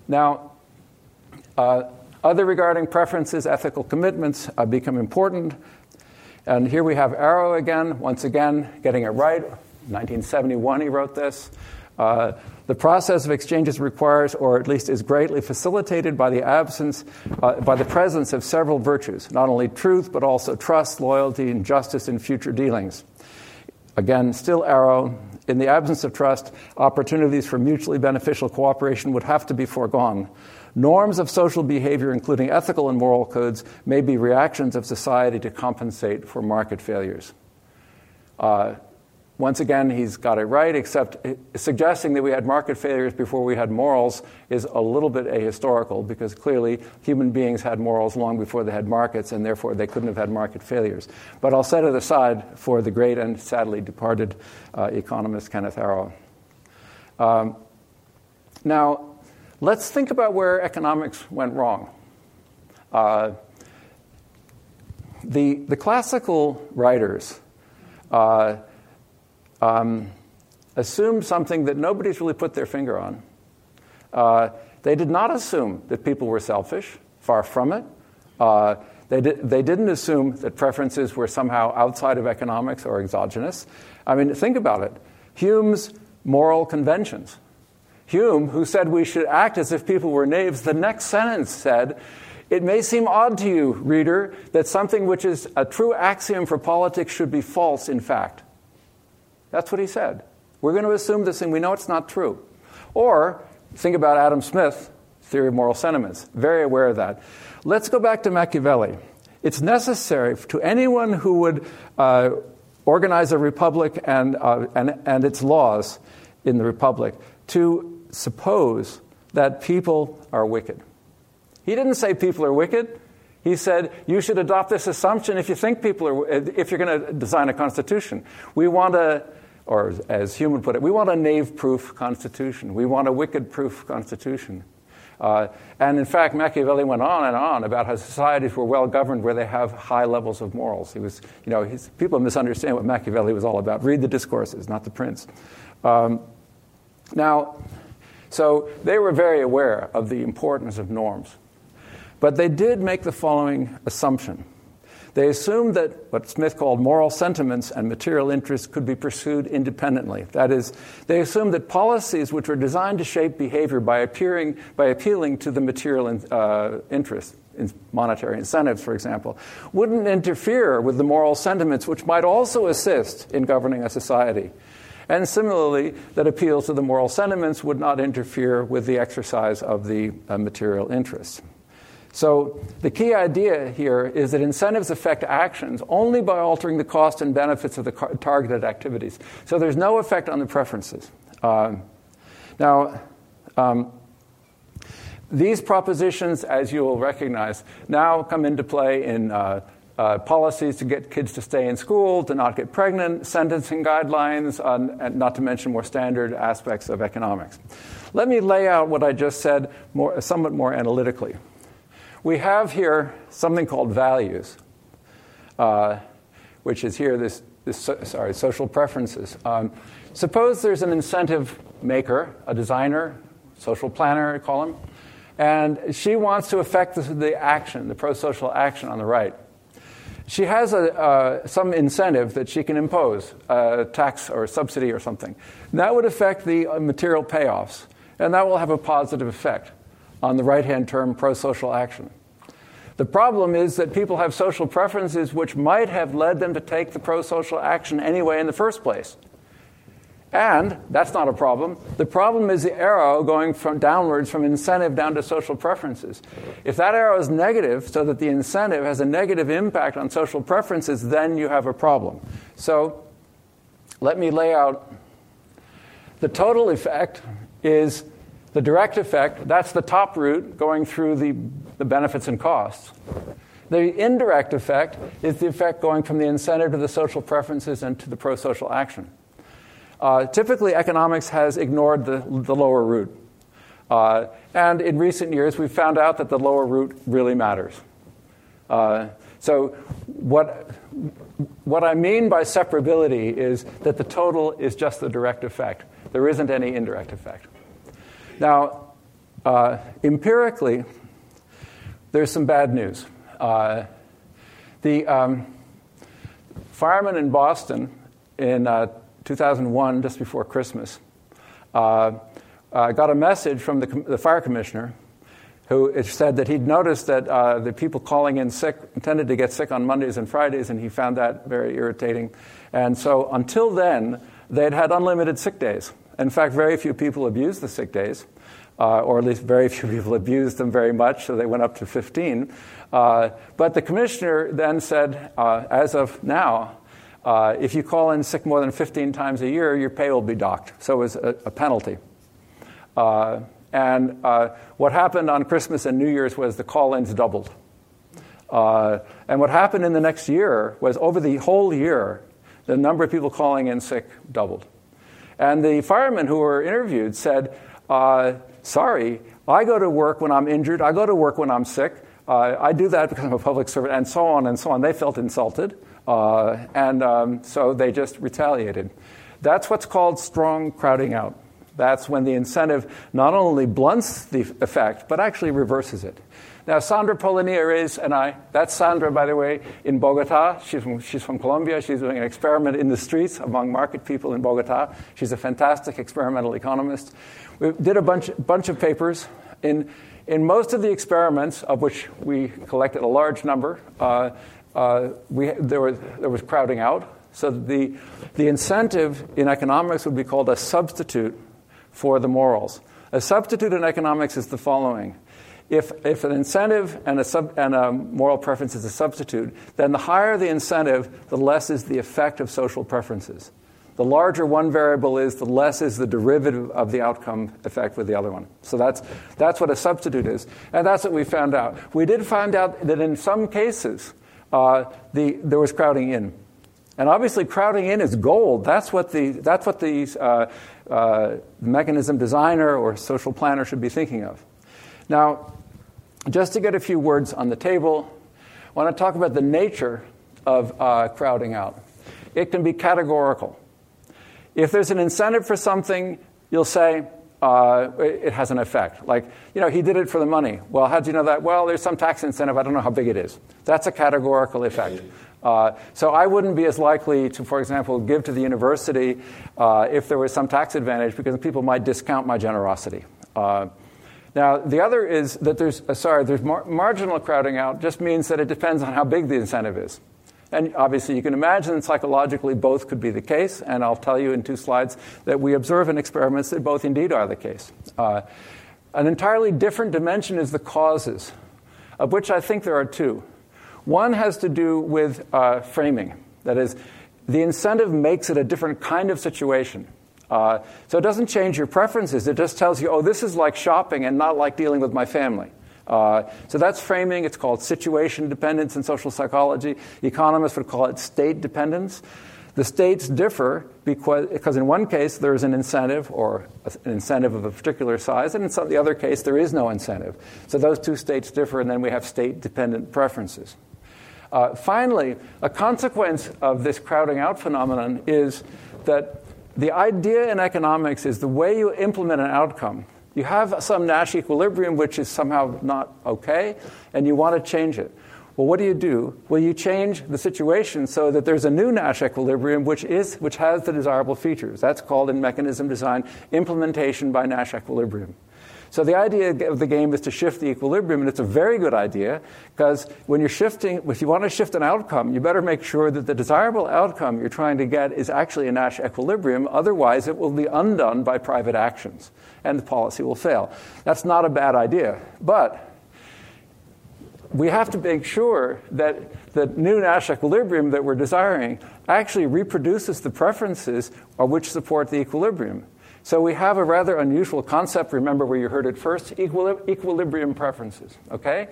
Now, uh, other regarding preferences, ethical commitments uh, become important. And here we have Arrow again, once again, getting it right. 1971, he wrote this. Uh, the process of exchanges requires, or at least is greatly facilitated by the absence, uh, by the presence of several virtues, not only truth, but also trust, loyalty, and justice in future dealings. Again, still Arrow, In the absence of trust, opportunities for mutually beneficial cooperation would have to be foregone. Norms of social behavior, including ethical and moral codes, may be reactions of society to compensate for market failures. Uh, once again, he's got it right, except suggesting that we had market failures before we had morals is a little bit ahistorical because clearly human beings had morals long before they had markets and therefore they couldn't have had market failures. But I'll set it aside for the great and sadly departed uh, economist Kenneth Arrow. Um, now, let's think about where economics went wrong. Uh, the, the classical writers uh, um, assumed something that nobody's really put their finger on. Uh, they did not assume that people were selfish, far from it. Uh, they, di- they didn't assume that preferences were somehow outside of economics or exogenous. I mean, think about it. Hume's moral conventions. Hume, who said we should act as if people were knaves, the next sentence said, It may seem odd to you, reader, that something which is a true axiom for politics should be false in fact. That's what he said. We're going to assume this and we know it's not true. Or think about Adam Smith, theory of moral sentiments, very aware of that. Let's go back to Machiavelli. It's necessary to anyone who would uh, organize a republic and, uh, and, and its laws in the republic to suppose that people are wicked. He didn't say people are wicked. He said, you should adopt this assumption if you think people are, if you're going to design a constitution. We want to or as Hume put it, we want a knave proof constitution. We want a wicked proof constitution. Uh, and in fact, Machiavelli went on and on about how societies were well governed where they have high levels of morals. He was, you know, people misunderstand what Machiavelli was all about. Read the discourses, not the prince. Um, now, so they were very aware of the importance of norms. But they did make the following assumption they assumed that what Smith called moral sentiments and material interests could be pursued independently. That is, they assumed that policies which were designed to shape behavior by, appearing, by appealing to the material in, uh, interests, in monetary incentives, for example, wouldn't interfere with the moral sentiments which might also assist in governing a society. And similarly, that appeals to the moral sentiments would not interfere with the exercise of the uh, material interests. So, the key idea here is that incentives affect actions only by altering the cost and benefits of the targeted activities. So, there's no effect on the preferences. Um, now, um, these propositions, as you will recognize, now come into play in uh, uh, policies to get kids to stay in school, to not get pregnant, sentencing guidelines, uh, and not to mention more standard aspects of economics. Let me lay out what I just said more, somewhat more analytically we have here something called values, uh, which is here this, this sorry, social preferences. Um, suppose there's an incentive maker, a designer, social planner, I call him, and she wants to affect the, the action, the pro social action on the right. She has a, uh, some incentive that she can impose, a tax or a subsidy or something. That would affect the uh, material payoffs, and that will have a positive effect on the right hand term pro social action. The problem is that people have social preferences which might have led them to take the pro social action anyway in the first place. And that's not a problem. The problem is the arrow going from downwards from incentive down to social preferences. If that arrow is negative, so that the incentive has a negative impact on social preferences, then you have a problem. So let me lay out the total effect is the direct effect, that's the top route going through the, the benefits and costs. The indirect effect is the effect going from the incentive to the social preferences and to the pro social action. Uh, typically, economics has ignored the, the lower route. Uh, and in recent years, we've found out that the lower route really matters. Uh, so, what, what I mean by separability is that the total is just the direct effect, there isn't any indirect effect. Now, uh, empirically, there's some bad news. Uh, the um, firemen in Boston in uh, 2001, just before Christmas, uh, uh, got a message from the, the, fire commissioner who said that he'd noticed that uh, the people calling in sick tended to get sick on Mondays and Fridays, and he found that very irritating. And so until then, they'd had unlimited sick days. In fact, very few people abused the sick days, uh, or at least very few people abused them very much, so they went up to 15. Uh, but the commissioner then said, uh, as of now, uh, if you call in sick more than 15 times a year, your pay will be docked. So it was a, a penalty. Uh, and uh, what happened on Christmas and New Year's was the call ins doubled. And what happened in the next year was over the whole year, the number of people calling in sick doubled. And the firemen who were interviewed said, uh, Sorry, I go to work when I'm injured, I go to work when I'm sick, uh, I do that because I'm a public servant, and so on and so on. They felt insulted, uh, and um, so they just retaliated. That's what's called strong crowding out. That's when the incentive not only blunts the effect, but actually reverses it. Now, Sandra Polania Reyes and I, that's Sandra, by the way, in Bogota. She's from, she's from Colombia. She's doing an experiment in the streets among market people in Bogota. She's a fantastic experimental economist. We did a bunch, bunch of papers. In, in most of the experiments, of which we collected a large number, uh, uh, we, there, was, there was crowding out. So the, the incentive in economics would be called a substitute for the morals. A substitute in economics is the following if, if an incentive and a, sub, and a moral preference is a substitute, then the higher the incentive, the less is the effect of social preferences. The larger one variable is, the less is the derivative of the outcome effect with the other one. So that's, that's what a substitute is. And that's what we found out. We did find out that in some cases, uh, the, there was crowding in. And obviously, crowding in is gold. That's what the, that's what the uh, uh, mechanism designer or social planner should be thinking of. Now, just to get a few words on the table, I want to talk about the nature of uh, crowding out. It can be categorical. If there's an incentive for something, you'll say uh, it has an effect. Like, you know, he did it for the money. Well, how do you know that? Well, there's some tax incentive. I don't know how big it is. That's a categorical effect. Uh, so I wouldn't be as likely to, for example, give to the university uh, if there was some tax advantage because people might discount my generosity. Uh, now, the other is that there's, uh, sorry, there's mar- marginal crowding out just means that it depends on how big the incentive is. And obviously, you can imagine psychologically both could be the case, and I'll tell you in two slides that we observe in experiments that both indeed are the case. Uh, an entirely different dimension is the causes, of which I think there are two. One has to do with uh, framing. That is, the incentive makes it a different kind of situation. Uh, so it doesn't change your preferences. It just tells you, oh, this is like shopping and not like dealing with my family. Uh, so that's framing. It's called situation dependence in social psychology. Economists would call it state dependence. The states differ because, because in one case there's an incentive or an incentive of a particular size, and in some, the other case there is no incentive. So those two states differ, and then we have state dependent preferences. Uh, finally, a consequence of this crowding out phenomenon is that the idea in economics is the way you implement an outcome. You have some Nash equilibrium which is somehow not okay, and you want to change it. Well, what do you do? Well, you change the situation so that there's a new Nash equilibrium which, is, which has the desirable features. That's called in mechanism design implementation by Nash equilibrium. So the idea of the game is to shift the equilibrium, and it's a very good idea because when you're shifting, if you want to shift an outcome, you better make sure that the desirable outcome you're trying to get is actually a Nash equilibrium. Otherwise, it will be undone by private actions, and the policy will fail. That's not a bad idea, but we have to make sure that the new Nash equilibrium that we're desiring actually reproduces the preferences which support the equilibrium. So we have a rather unusual concept, remember where you heard it first equilibrium preferences. Okay?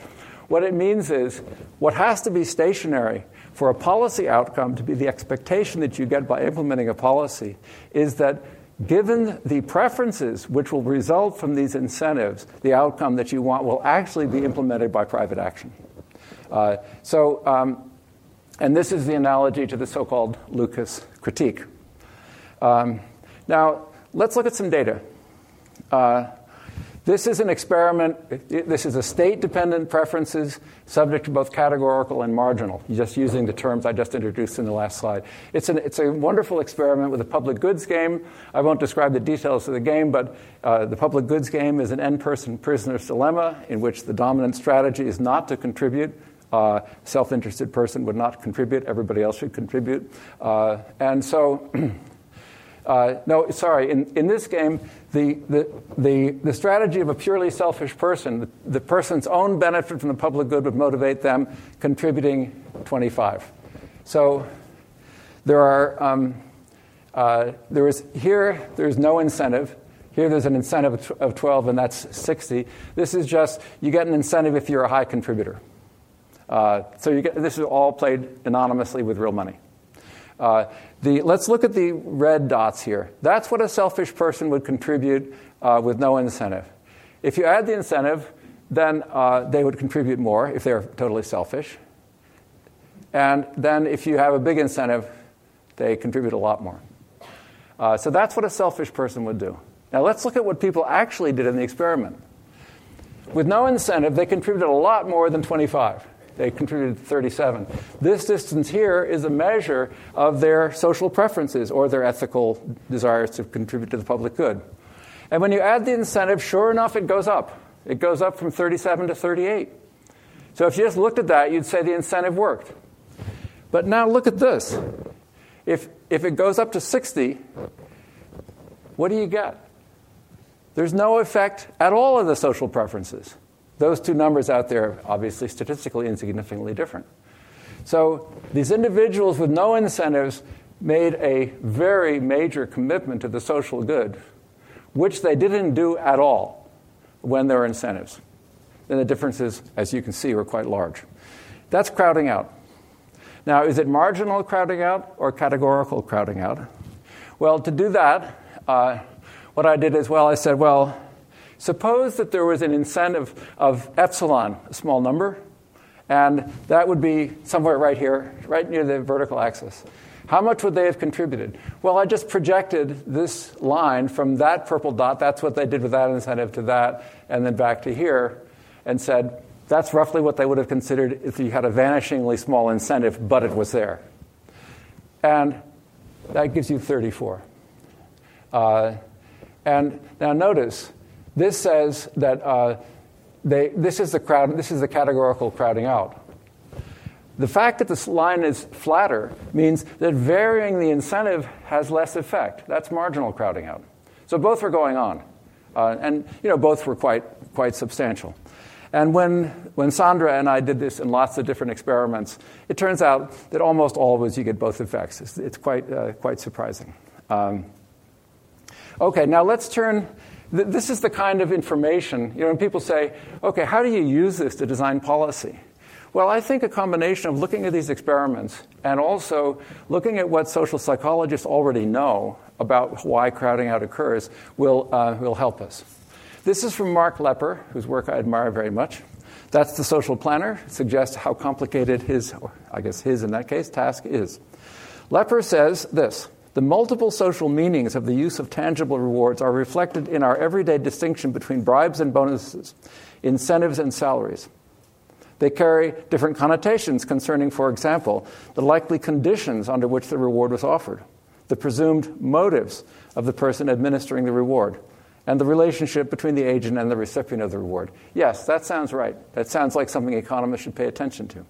What it means is what has to be stationary for a policy outcome to be the expectation that you get by implementing a policy is that given the preferences which will result from these incentives, the outcome that you want will actually be implemented by private action. Uh, so, um, and this is the analogy to the so called Lucas critique. Um, now, Let's look at some data. Uh, this is an experiment. This is a state dependent preferences subject to both categorical and marginal, just using the terms I just introduced in the last slide. It's, an, it's a wonderful experiment with a public goods game. I won't describe the details of the game, but uh, the public goods game is an n person prisoner's dilemma in which the dominant strategy is not to contribute. Uh, Self interested person would not contribute, everybody else should contribute. Uh, and so uh, no, sorry, in, in this game, the, the, the, the strategy of a purely selfish person, the, the person's own benefit from the public good would motivate them, contributing 25. So there are, um, uh, there is, here, there's no incentive. Here, there's an incentive of 12, and that's 60. This is just, you get an incentive if you're a high contributor. Uh, so you get, this is all played anonymously with real money. Uh, the, let's look at the red dots here. That's what a selfish person would contribute uh, with no incentive. If you add the incentive, then uh, they would contribute more if they're totally selfish. And then if you have a big incentive, they contribute a lot more. Uh, so that's what a selfish person would do. Now let's look at what people actually did in the experiment. With no incentive, they contributed a lot more than 25. They contributed 37. This distance here is a measure of their social preferences or their ethical desires to contribute to the public good. And when you add the incentive, sure enough, it goes up. It goes up from 37 to 38. So if you just looked at that, you'd say the incentive worked. But now look at this. If, if it goes up to 60, what do you get? There's no effect at all of the social preferences. Those two numbers out there, are obviously statistically insignificantly different. So these individuals with no incentives made a very major commitment to the social good, which they didn't do at all when there were incentives. And the differences, as you can see, were quite large. That's crowding out. Now, is it marginal crowding out or categorical crowding out? Well, to do that, uh, what I did is, well, I said, well, Suppose that there was an incentive of epsilon, a small number, and that would be somewhere right here, right near the vertical axis. How much would they have contributed? Well, I just projected this line from that purple dot, that's what they did with that incentive, to that, and then back to here, and said that's roughly what they would have considered if you had a vanishingly small incentive, but it was there. And that gives you 34. Uh, and now notice, this says that uh, they, this, is the crowd, this is the categorical crowding out. The fact that this line is flatter means that varying the incentive has less effect. That's marginal crowding out. So both were going on. Uh, and you know, both were quite, quite substantial. And when, when Sandra and I did this in lots of different experiments, it turns out that almost always you get both effects. It's, it's quite, uh, quite surprising. Um, okay, now let's turn this is the kind of information, you know, when people say, okay, how do you use this to design policy? Well, I think a combination of looking at these experiments and also looking at what social psychologists already know about why crowding out occurs will, uh, will help us. This is from Mark Lepper, whose work I admire very much. That's the social planner, suggests how complicated his, I guess his in that case, task is. Lepper says this the multiple social meanings of the use of tangible rewards are reflected in our everyday distinction between bribes and bonuses, incentives and salaries. They carry different connotations concerning, for example, the likely conditions under which the reward was offered, the presumed motives of the person administering the reward, and the relationship between the agent and the recipient of the reward. Yes, that sounds right. That sounds like something economists should pay attention to.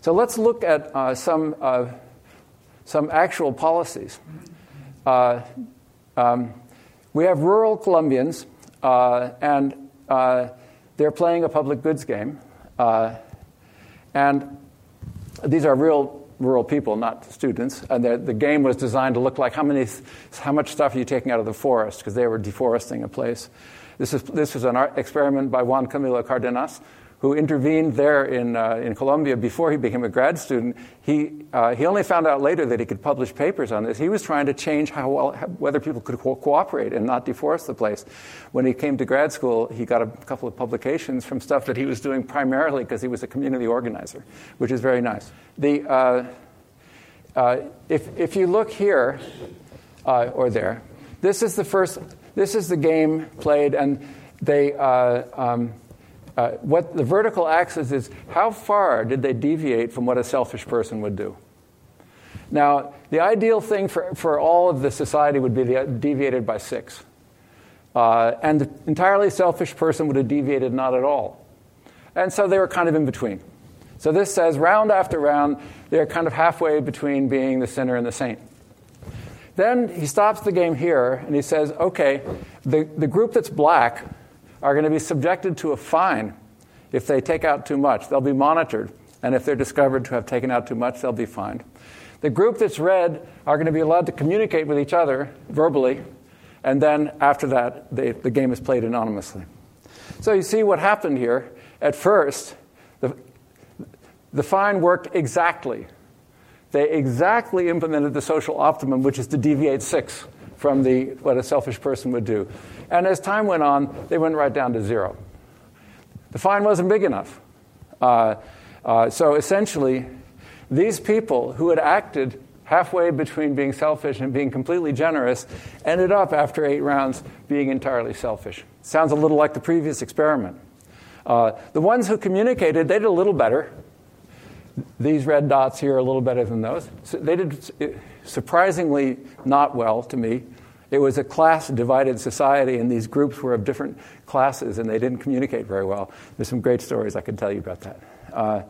So let's look at uh, some uh, some actual policies. Uh, um, we have rural Colombians, uh, and uh, they're playing a public goods game. Uh, and these are real rural people, not students. And the game was designed to look like how, many, how much stuff are you taking out of the forest, because they were deforesting a place. This is, this was an experiment by Juan Camilo Cardenas, who intervened there in, uh, in Colombia before he became a grad student, he, uh, he only found out later that he could publish papers on this. He was trying to change how well, whether people could co- cooperate and not deforest the place. When he came to grad school, he got a couple of publications from stuff that he was doing primarily because he was a community organizer, which is very nice. The, uh, uh if, if you look here uh, or there, this is the first, this is the game played, and they, uh, um, uh, what the vertical axis is how far did they deviate from what a selfish person would do? Now, the ideal thing for, for all of the society would be the, deviated by six. Uh, and the entirely selfish person would have deviated not at all. And so they were kind of in between. So this says round after round, they're kind of halfway between being the sinner and the saint. then he stops the game here and he says, okay, the, the group that's black are going to be subjected to a fine if they take out too much. They'll be monitored. And if they're discovered to have taken out too much, they'll be fined. The group that's red are going to be allowed to communicate with each other verbally. And then after that, they, the game is played anonymously. So you see what happened here. At first, the, the fine worked exactly. They exactly implemented the social optimum, which is to deviate six from the, what a selfish person would do. And as time went on, they went right down to zero. The fine wasn't big enough. Uh, uh, so essentially, these people who had acted halfway between being selfish and being completely generous ended up, after eight rounds, being entirely selfish. Sounds a little like the previous experiment. Uh, the ones who communicated, they did a little better. These red dots here are a little better than those. So they did surprisingly not well to me. It was a class divided society, and these groups were of different classes, and they didn't communicate very well. There's some great stories I can tell you about that. Uh,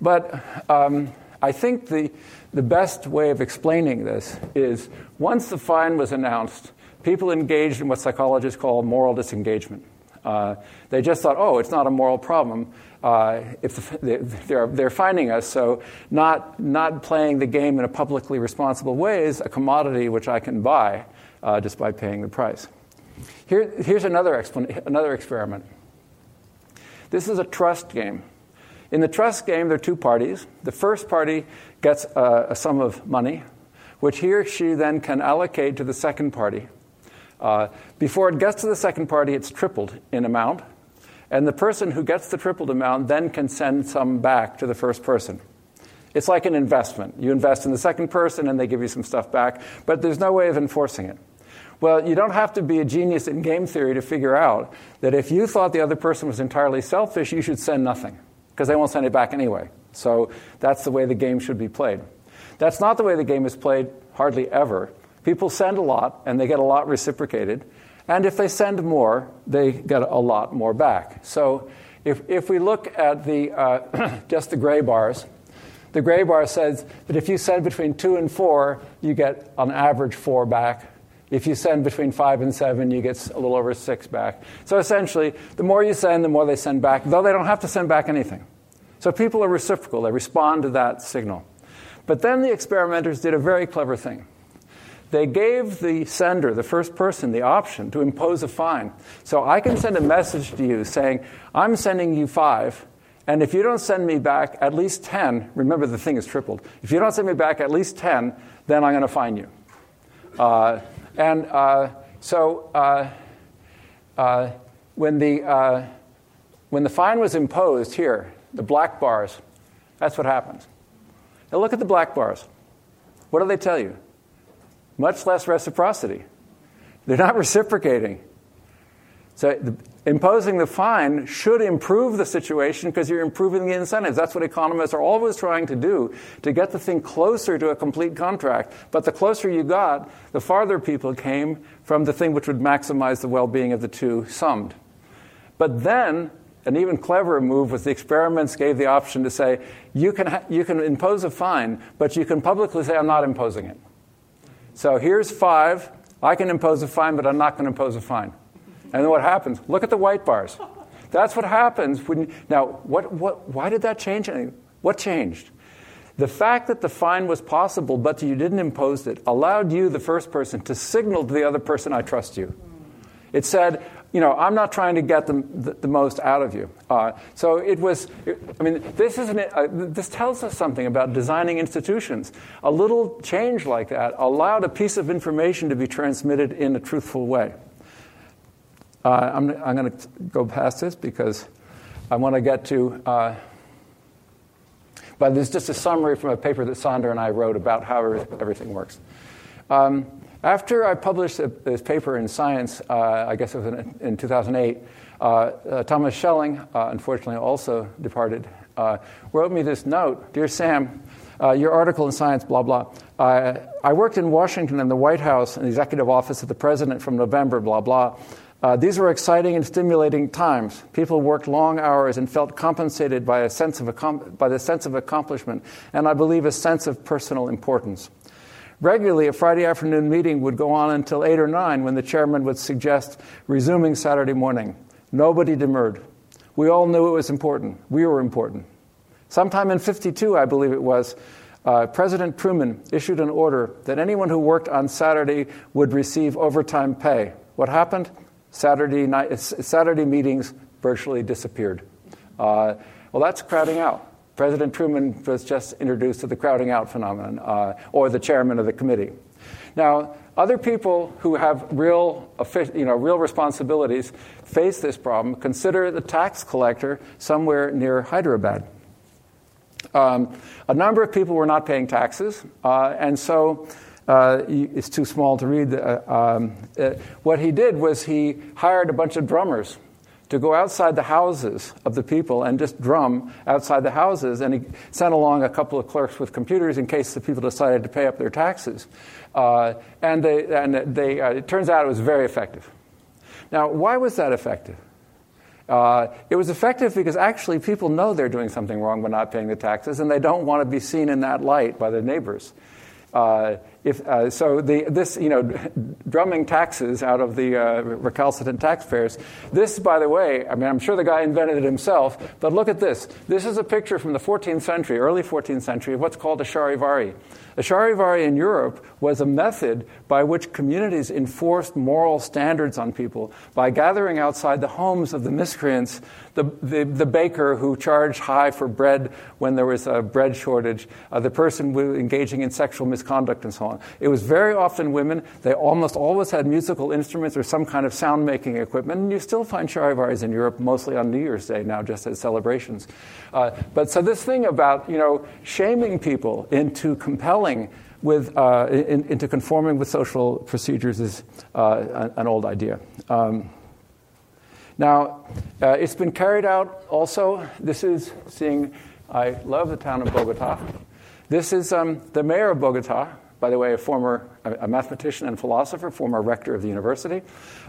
but um, I think the, the best way of explaining this is once the fine was announced, people engaged in what psychologists call moral disengagement. Uh, they just thought, oh, it's not a moral problem. Uh, if they're, they're finding us, so not, not playing the game in a publicly responsible way is a commodity which I can buy uh, just by paying the price. Here, here's another, another experiment. This is a trust game. In the trust game, there are two parties. The first party gets a, a sum of money, which he or she then can allocate to the second party. Uh, before it gets to the second party, it's tripled in amount. And the person who gets the tripled amount then can send some back to the first person. It's like an investment. You invest in the second person and they give you some stuff back, but there's no way of enforcing it. Well, you don't have to be a genius in game theory to figure out that if you thought the other person was entirely selfish, you should send nothing because they won't send it back anyway. So that's the way the game should be played. That's not the way the game is played hardly ever. People send a lot and they get a lot reciprocated. And if they send more, they get a lot more back. So if, if we look at the, uh, just the gray bars, the gray bar says that if you send between two and four, you get on average four back. If you send between five and seven, you get a little over six back. So essentially, the more you send, the more they send back, though they don't have to send back anything. So people are reciprocal, they respond to that signal. But then the experimenters did a very clever thing. They gave the sender, the first person, the option to impose a fine. So I can send a message to you saying, I'm sending you five, and if you don't send me back at least 10, remember the thing is tripled. If you don't send me back at least 10, then I'm going to fine you. Uh, and uh, so uh, uh, when, the, uh, when the fine was imposed here, the black bars, that's what happens. Now look at the black bars. What do they tell you? Much less reciprocity. They're not reciprocating. So the, imposing the fine should improve the situation because you're improving the incentives. That's what economists are always trying to do to get the thing closer to a complete contract. But the closer you got, the farther people came from the thing which would maximize the well being of the two summed. But then, an even cleverer move was the experiments gave the option to say, you can, ha- you can impose a fine, but you can publicly say, I'm not imposing it. So here's five. I can impose a fine, but I'm not going to impose a fine. And then what happens? Look at the white bars. That's what happens when. Now, what, what, why did that change? What changed? The fact that the fine was possible, but you didn't impose it, allowed you, the first person, to signal to the other person, I trust you. It said, you know, I'm not trying to get the, the, the most out of you. Uh, so it was, I mean, this, is an, uh, this tells us something about designing institutions. A little change like that allowed a piece of information to be transmitted in a truthful way. Uh, I'm, I'm going to go past this because I want to get to. Uh, but there's just a summary from a paper that Sandra and I wrote about how everything works. Um, after I published this paper in Science, uh, I guess it was in, in 2008, uh, uh, Thomas Schelling, uh, unfortunately also departed, wrote me this note Dear Sam, your article in Science, blah, blah. I worked in Washington in the White House in the executive office of the president from November, blah, blah. Uh, these were exciting and stimulating times. People worked long hours and felt compensated by, a sense of by the sense of accomplishment, and I believe a sense of personal importance. Regularly, a Friday afternoon meeting would go on until 8 or 9 when the chairman would suggest resuming Saturday morning. Nobody demurred. We all knew it was important. We were important. Sometime in 52, I believe it was, uh, President Truman issued an order that anyone who worked on Saturday would receive overtime pay. What happened? Saturday, night, Saturday meetings virtually disappeared. Uh, well, that's crowding out. President Truman was just introduced to the crowding out phenomenon, uh, or the chairman of the committee. Now, other people who have real, you know, real responsibilities face this problem. Consider the tax collector somewhere near Hyderabad. Um, a number of people were not paying taxes, uh, and so uh, it's too small to read. Uh, um, uh, what he did was he hired a bunch of drummers to go outside the houses of the people and just drum outside the houses, and he sent along a couple of clerks with computers in case the people decided to pay up their taxes. Uh, and they, and they, uh, it turns out it was very effective. Now, why was that effective? Uh, it was effective because actually people know they're doing something wrong by not paying the taxes, and they don't want to be seen in that light by their neighbors. Uh, if, uh, so the, this, you know, drumming taxes out of the uh, recalcitrant taxpayers. This, by the way, I mean, I'm sure the guy invented it himself, but look at this. This is a picture from the 14th century, early 14th century, of what's called a charivari. A charivari in Europe was a method by which communities enforced moral standards on people by gathering outside the homes of the miscreants the, the, the baker who charged high for bread when there was a bread shortage, uh, the person engaging in sexual misconduct, and so on. It was very often women. They almost always had musical instruments or some kind of sound making equipment. And you still find charivaris in Europe, mostly on New Year's Day now, just as celebrations. Uh, but so this thing about, you know, shaming people into compelling with, uh, in, into conforming with social procedures is uh, an, old idea. Um, now, uh, it's been carried out also. This is seeing, I love the town of Bogota. This is um, the mayor of Bogota, by the way, a former a mathematician and philosopher, former rector of the university.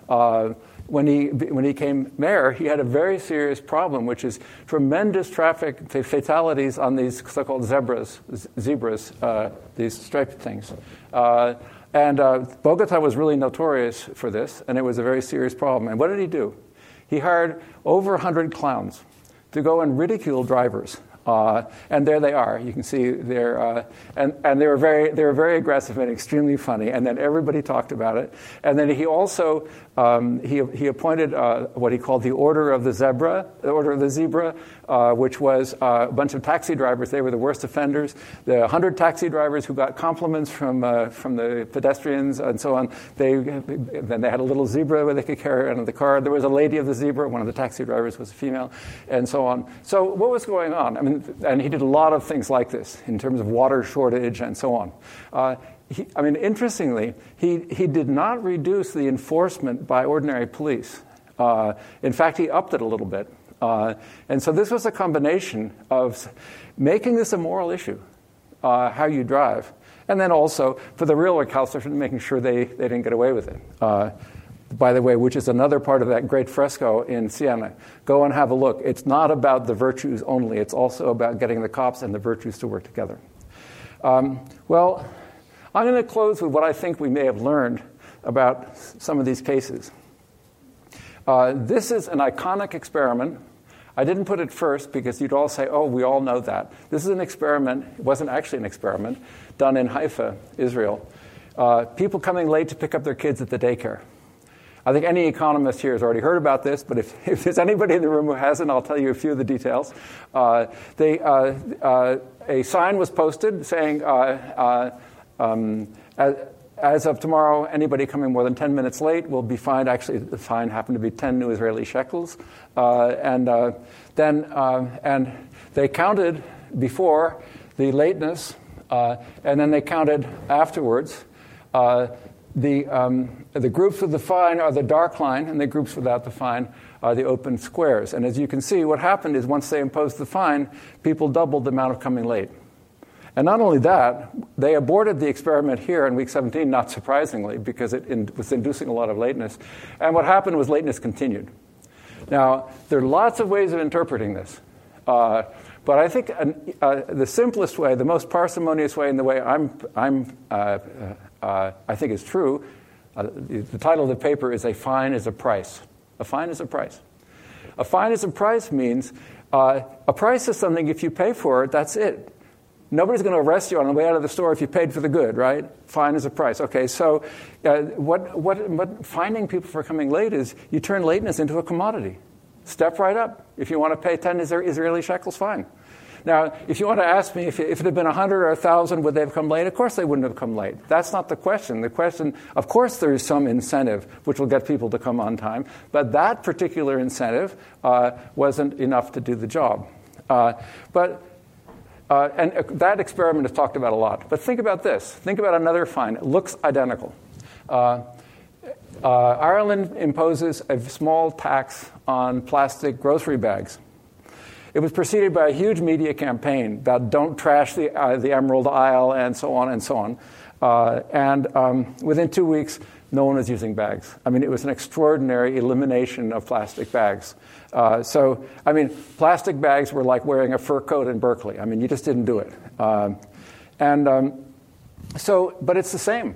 Uh, when he, when he came mayor, he had a very serious problem, which is tremendous traffic fatalities on these so called zebras, zebras, uh, these striped things. Uh, and uh, Bogota was really notorious for this, and it was a very serious problem. And what did he do? He hired over 100 clowns to go and ridicule drivers. Uh, and there they are. You can see they're, uh, and, and they, were very, they were very aggressive and extremely funny. And then everybody talked about it. And then he also um, he, he appointed uh, what he called the Order of the Zebra, the Order of the Zebra, uh, which was uh, a bunch of taxi drivers. They were the worst offenders. The 100 taxi drivers who got compliments from, uh, from the pedestrians and so on, they, then they had a little zebra where they could carry around in the car. There was a lady of the zebra. One of the taxi drivers was a female, and so on. So what was going on? I mean, and he did a lot of things like this in terms of water shortage and so on. Uh, he, I mean, interestingly, he, he did not reduce the enforcement by ordinary police. Uh, in fact, he upped it a little bit. Uh, and so this was a combination of making this a moral issue, uh, how you drive, and then also for the real recalcitrant, making sure they, they didn't get away with it. Uh, by the way, which is another part of that great fresco in Siena. Go and have a look. It's not about the virtues only, it's also about getting the cops and the virtues to work together. Um, well, I'm going to close with what I think we may have learned about some of these cases. Uh, this is an iconic experiment. I didn't put it first because you'd all say, oh, we all know that. This is an experiment, it wasn't actually an experiment, done in Haifa, Israel. Uh, people coming late to pick up their kids at the daycare. I think any economist here has already heard about this, but if, if there's anybody in the room who hasn't, I'll tell you a few of the details. Uh, they, uh, uh, a sign was posted saying, uh, um, as, of tomorrow, anybody coming more than 10 minutes late will be fined. Actually, the fine happened to be 10 new Israeli shekels. Uh, and uh, then, uh, and they counted before the lateness, uh, and then they counted afterwards. Uh, the, um, the groups with the fine are the dark line, and the groups without the fine are the open squares. And as you can see, what happened is once they imposed the fine, people doubled the amount of coming late. And not only that, they aborted the experiment here in week 17, not surprisingly, because it in, was inducing a lot of lateness. And what happened was lateness continued. Now, there are lots of ways of interpreting this. Uh, But I think uh, the simplest way, the most parsimonious way, and the way I'm, I'm, uh, uh, I think is true, uh, the, the title of the paper is A Fine is a Price. A fine is a price. A fine is a price means uh, a price is something, if you pay for it, that's it. Nobody's going to arrest you on the way out of the store if you paid for the good, right? Fine is a price. Okay, so uh, what, what, what finding people for coming late is you turn lateness into a commodity. Step right up. If you want to pay 10 Israeli shekels, fine. Now, if you want to ask me if, if it had been 100 or 1,000, would they have come late? Of course they wouldn't have come late. That's not the question. The question, of course, there is some incentive which will get people to come on time, but that particular incentive uh, wasn't enough to do the job. Uh, but uh, and uh, that experiment is talked about a lot. But think about this. Think about another fine. It looks identical. Uh, uh, Ireland imposes a small tax on plastic grocery bags. It was preceded by a huge media campaign about don't trash the, uh, the Emerald Isle and so on and so on. And um, within two weeks, no one was using bags. I mean, it was an extraordinary elimination of plastic bags. Uh, so, I mean, plastic bags were like wearing a fur coat in Berkeley. I mean, you just didn't do it. Um, and um, so, but it's the same.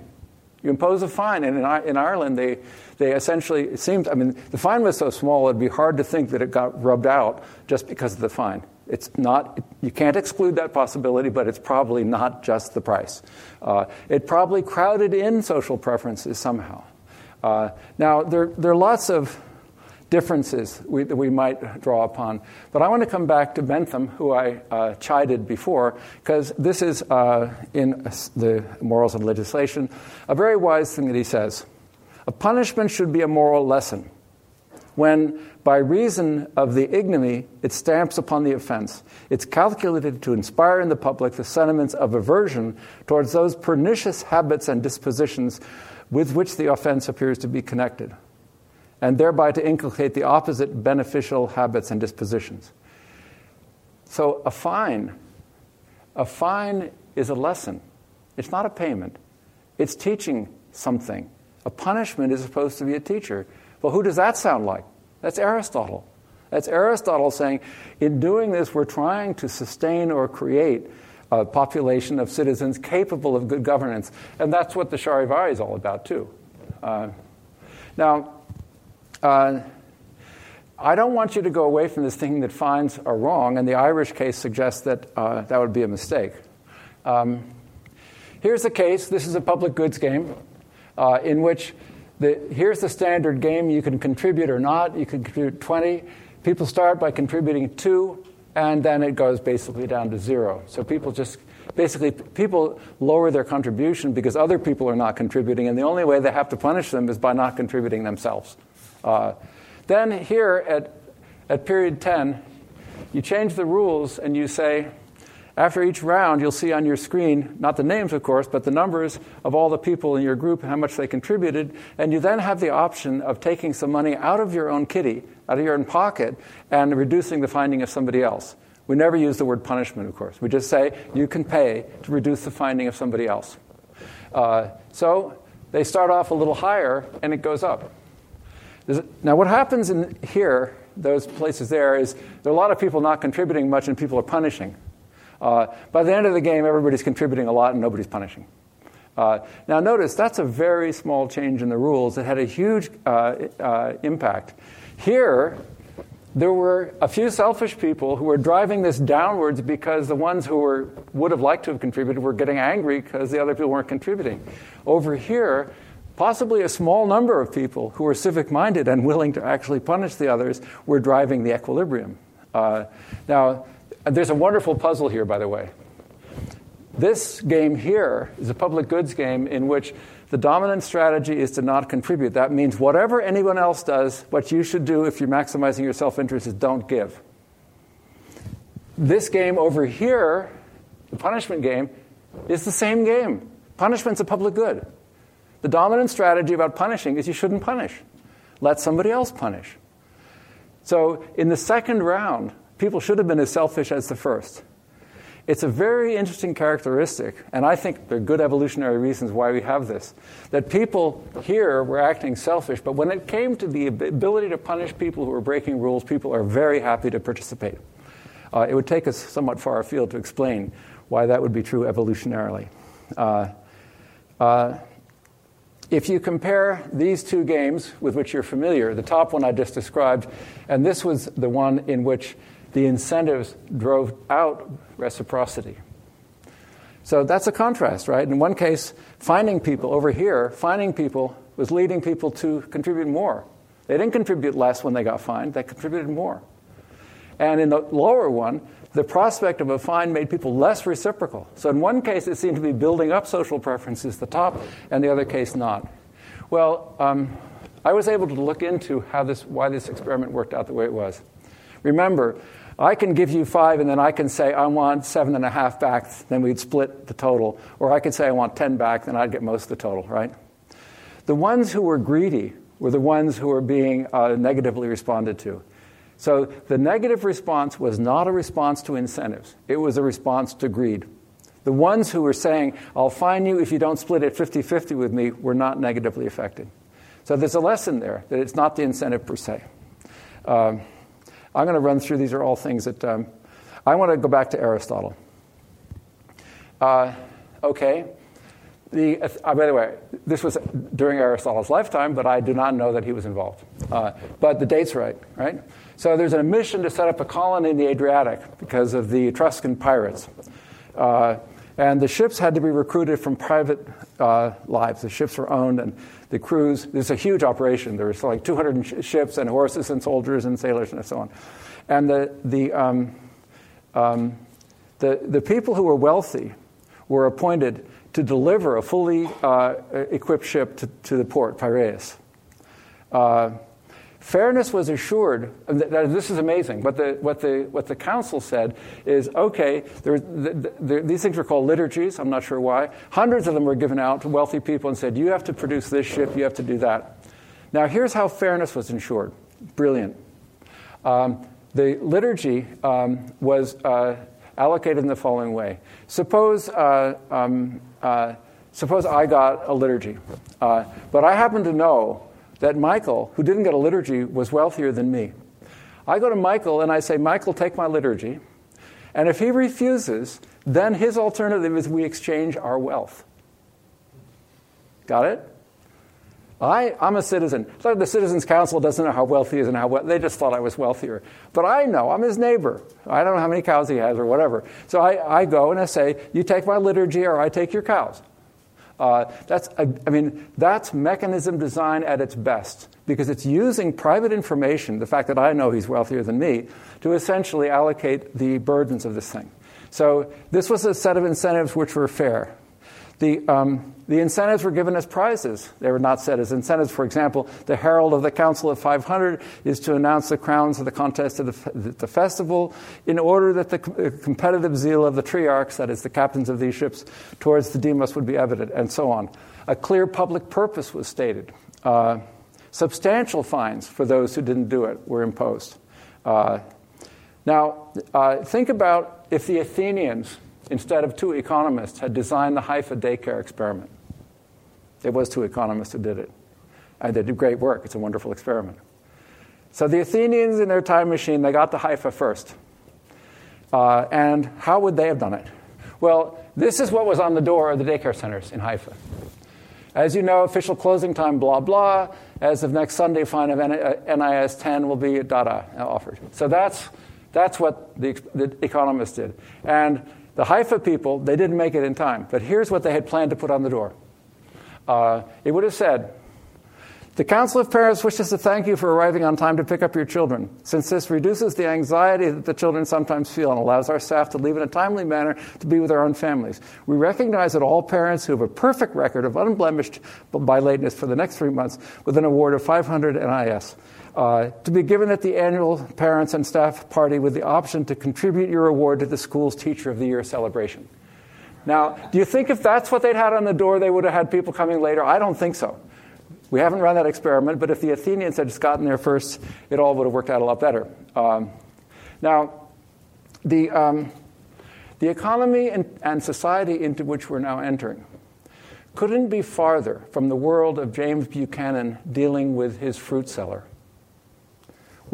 You impose a fine, and in, in Ireland, they, they essentially, it seemed, I mean, the fine was so small, it'd be hard to think that it got rubbed out just because of the fine. It's not, you can't exclude that possibility, but it's probably not just the price. Uh, it probably crowded in social preferences somehow. Uh, now, there, there are lots of differences we, that we might draw upon. But I want to come back to Bentham, who I uh, chided before, because this is uh, in the Morals and Legislation a very wise thing that he says. A punishment should be a moral lesson when, by reason of the ignominy it stamps upon the offense, it's calculated to inspire in the public the sentiments of aversion towards those pernicious habits and dispositions with which the offense appears to be connected, and thereby to inculcate the opposite beneficial habits and dispositions. So, a fine, a fine is a lesson. It's not a payment. It's teaching something. A punishment is supposed to be a teacher. Well, who does that sound like? That's Aristotle. That's Aristotle saying, in doing this, we're trying to sustain or create a population of citizens capable of good governance. And that's what the Charivari is all about, too. Uh, now, uh, I don't want you to go away from this thinking that fines are wrong, and the Irish case suggests that uh, that would be a mistake. Um, here's a case this is a public goods game uh, in which the, here's the standard game. You can contribute or not. You can contribute 20. People start by contributing two, and then it goes basically down to zero. So people just basically people lower their contribution because other people are not contributing, and the only way they have to punish them is by not contributing themselves. Uh, then here at at period 10, you change the rules and you say after each round, you'll see on your screen, not the names, of course, but the numbers of all the people in your group, and how much they contributed. And you then have the option of taking some money out of your own kitty, out of your own pocket, and reducing the finding of somebody else. We never use the word punishment, of course. We just say you can pay to reduce the finding of somebody else. Uh, so they start off a little higher and it goes up. Now, what happens in here, those places there, is there are a lot of people not contributing much and people are punishing. Uh, by the end of the game, everybody's contributing a lot and nobody's punishing. Uh, now, notice that's a very small change in the rules that had a huge uh, uh, impact. Here, there were a few selfish people who were driving this downwards because the ones who were, would have liked to have contributed were getting angry because the other people weren't contributing. Over here, possibly a small number of people who were civic minded and willing to actually punish the others were driving the equilibrium. Uh, now, Uh, there's a wonderful puzzle here, by the way. This game here is a public goods game in which the dominant strategy is to not contribute. That means whatever anyone else does, what you should do if you're maximizing your self interest is don't give. This game over here, the punishment game, is the same game. Punishment's a public good. The dominant strategy about punishing is you shouldn't punish. Let somebody else punish. So in the second round, people should have been as selfish as the first. It's a very interesting characteristic, and I think there are good evolutionary reasons why we have this. That people here were acting selfish, but when it came to the ability to punish people who were breaking rules, people are very happy to participate. Uh, it would take us somewhat far afield to explain why that would be true evolutionarily. Uh, uh, if you compare these two games with which you're familiar, the top one I just described, and this was the one in which the incentives drove out reciprocity. So that's a contrast, right? In one case, finding people over here, finding people was leading people to contribute more. They didn't contribute less when they got fined, they contributed more. And in the lower one, the prospect of a fine made people less reciprocal. So in one case, it seemed to be building up social preferences, the top, and the other case not. Well, um, I was able to look into how this, why this experiment worked out the way it was. Remember, I can give you five, and then I can say I want seven and a half back, then we'd split the total. Or I could say I want 10 back, then I'd get most of the total, right? The ones who were greedy were the ones who were being uh, negatively responded to. So the negative response was not a response to incentives, it was a response to greed. The ones who were saying, I'll fine you if you don't split it 50 50 with me, were not negatively affected. So there's a lesson there that it's not the incentive per se. Um, I'm going to run through these are all things that um, I want to go back to Aristotle. Uh, okay. The, uh, by the way, this was during Aristotle's lifetime, but I do not know that he was involved. Uh, but the date's right, right? So there's a mission to set up a colony in the Adriatic because of the Etruscan pirates. Uh, and the ships had to be recruited from private uh, lives. The ships were owned, and the crews, there's a huge operation. There was like 200 sh- ships and horses and soldiers and sailors and so on. And the, the, um, um, the, the people who were wealthy were appointed to deliver a fully uh, equipped ship to, to the port, Piraeus. Uh, Fairness was assured. This is amazing. What the, what the, what the council said is okay, there, the, the, these things were called liturgies. I'm not sure why. Hundreds of them were given out to wealthy people and said, you have to produce this ship, you have to do that. Now, here's how fairness was ensured. Brilliant. Um, the liturgy um, was uh, allocated in the following way. Suppose, uh, um, uh, suppose I got a liturgy, uh, but I happen to know that Michael, who didn't get a liturgy, was wealthier than me. I go to Michael and I say, Michael, take my liturgy. And if he refuses, then his alternative is we exchange our wealth. Got it? I, I'm a citizen. The Citizens Council doesn't know how wealthy he is and how well, they just thought I was wealthier. But I know, I'm his neighbor. I don't know how many cows he has or whatever. So I, I go and I say, You take my liturgy or I take your cows. Uh, that's, I mean, that's mechanism design at its best because it's using private information, the fact that I know he's wealthier than me, to essentially allocate the burdens of this thing. So this was a set of incentives which were fair. The, um, the incentives were given as prizes. They were not set as incentives. For example, the herald of the Council of 500 is to announce the crowns of the contest at the, the festival in order that the competitive zeal of the trierarchs, that is, the captains of these ships, towards the demos would be evident, and so on. A clear public purpose was stated. Uh, substantial fines for those who didn't do it were imposed. Uh, now, uh, think about if the Athenians instead of two economists, had designed the Haifa daycare experiment. It was two economists who did it. And they did great work. It's a wonderful experiment. So the Athenians in their time machine, they got to Haifa first. Uh, and how would they have done it? Well, this is what was on the door of the daycare centers in Haifa. As you know, official closing time, blah, blah. As of next Sunday, fine of NIS 10 will be data offered. So that's, that's what the, the economists did. And the Haifa people, they didn't make it in time, but here's what they had planned to put on the door. Uh, it would have said, the Council of Parents wishes to thank you for arriving on time to pick up your children. Since this reduces the anxiety that the children sometimes feel and allows our staff to leave in a timely manner to be with their own families, we recognize that all parents who have a perfect record of unblemished by lateness for the next three months with an award of 500 NIS uh, to be given at the annual parents and staff party with the option to contribute your award to the school's Teacher of the Year celebration. Now, do you think if that's what they'd had on the door, they would have had people coming later? I don't think so. We haven't run that experiment, but if the Athenians had just gotten there first, it all would have worked out a lot better. Um, now, the, um, the economy and, and society into which we're now entering couldn't be farther from the world of James Buchanan dealing with his fruit cellar.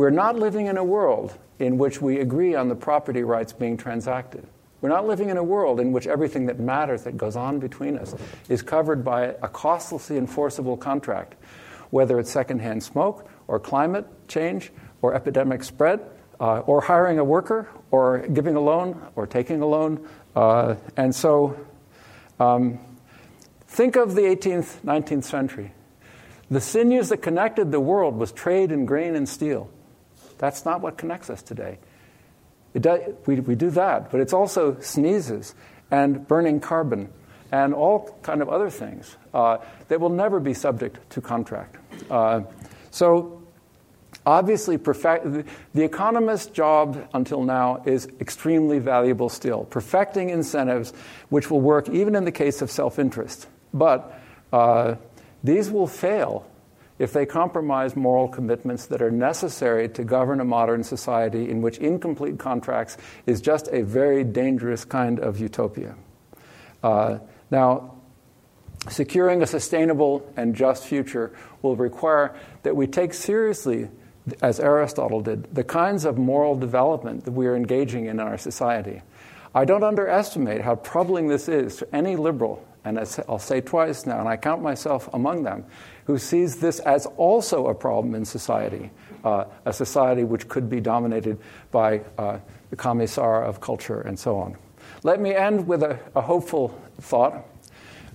We're not living in a world in which we agree on the property rights being transacted. We're not living in a world in which everything that matters that goes on between us is covered by a costlessly enforceable contract, whether it's secondhand smoke or climate change or epidemic spread uh, or hiring a worker or giving a loan or taking a loan. Uh, and so um, think of the 18th, 19th century. The sinews that connected the world was trade in grain and steel. That's not what connects us today. Does, we, we do that, but it's also sneezes and burning carbon and all kind of other things uh, that will never be subject to contract. Uh, so obviously, perfect, the economist's job until now is extremely valuable still, perfecting incentives which will work even in the case of self-interest. But uh, these will fail if they compromise moral commitments that are necessary to govern a modern society in which incomplete contracts is just a very dangerous kind of utopia. Uh, now, securing a sustainable and just future will require that we take seriously, as Aristotle did, the kinds of moral development that we are engaging in in our society. I don't underestimate how troubling this is to any liberal, and I'll say twice now, and I count myself among them, who sees this as also a problem in society, uh, a society which could be dominated by uh, the commissar of culture and so on. Let me end with a, a hopeful thought.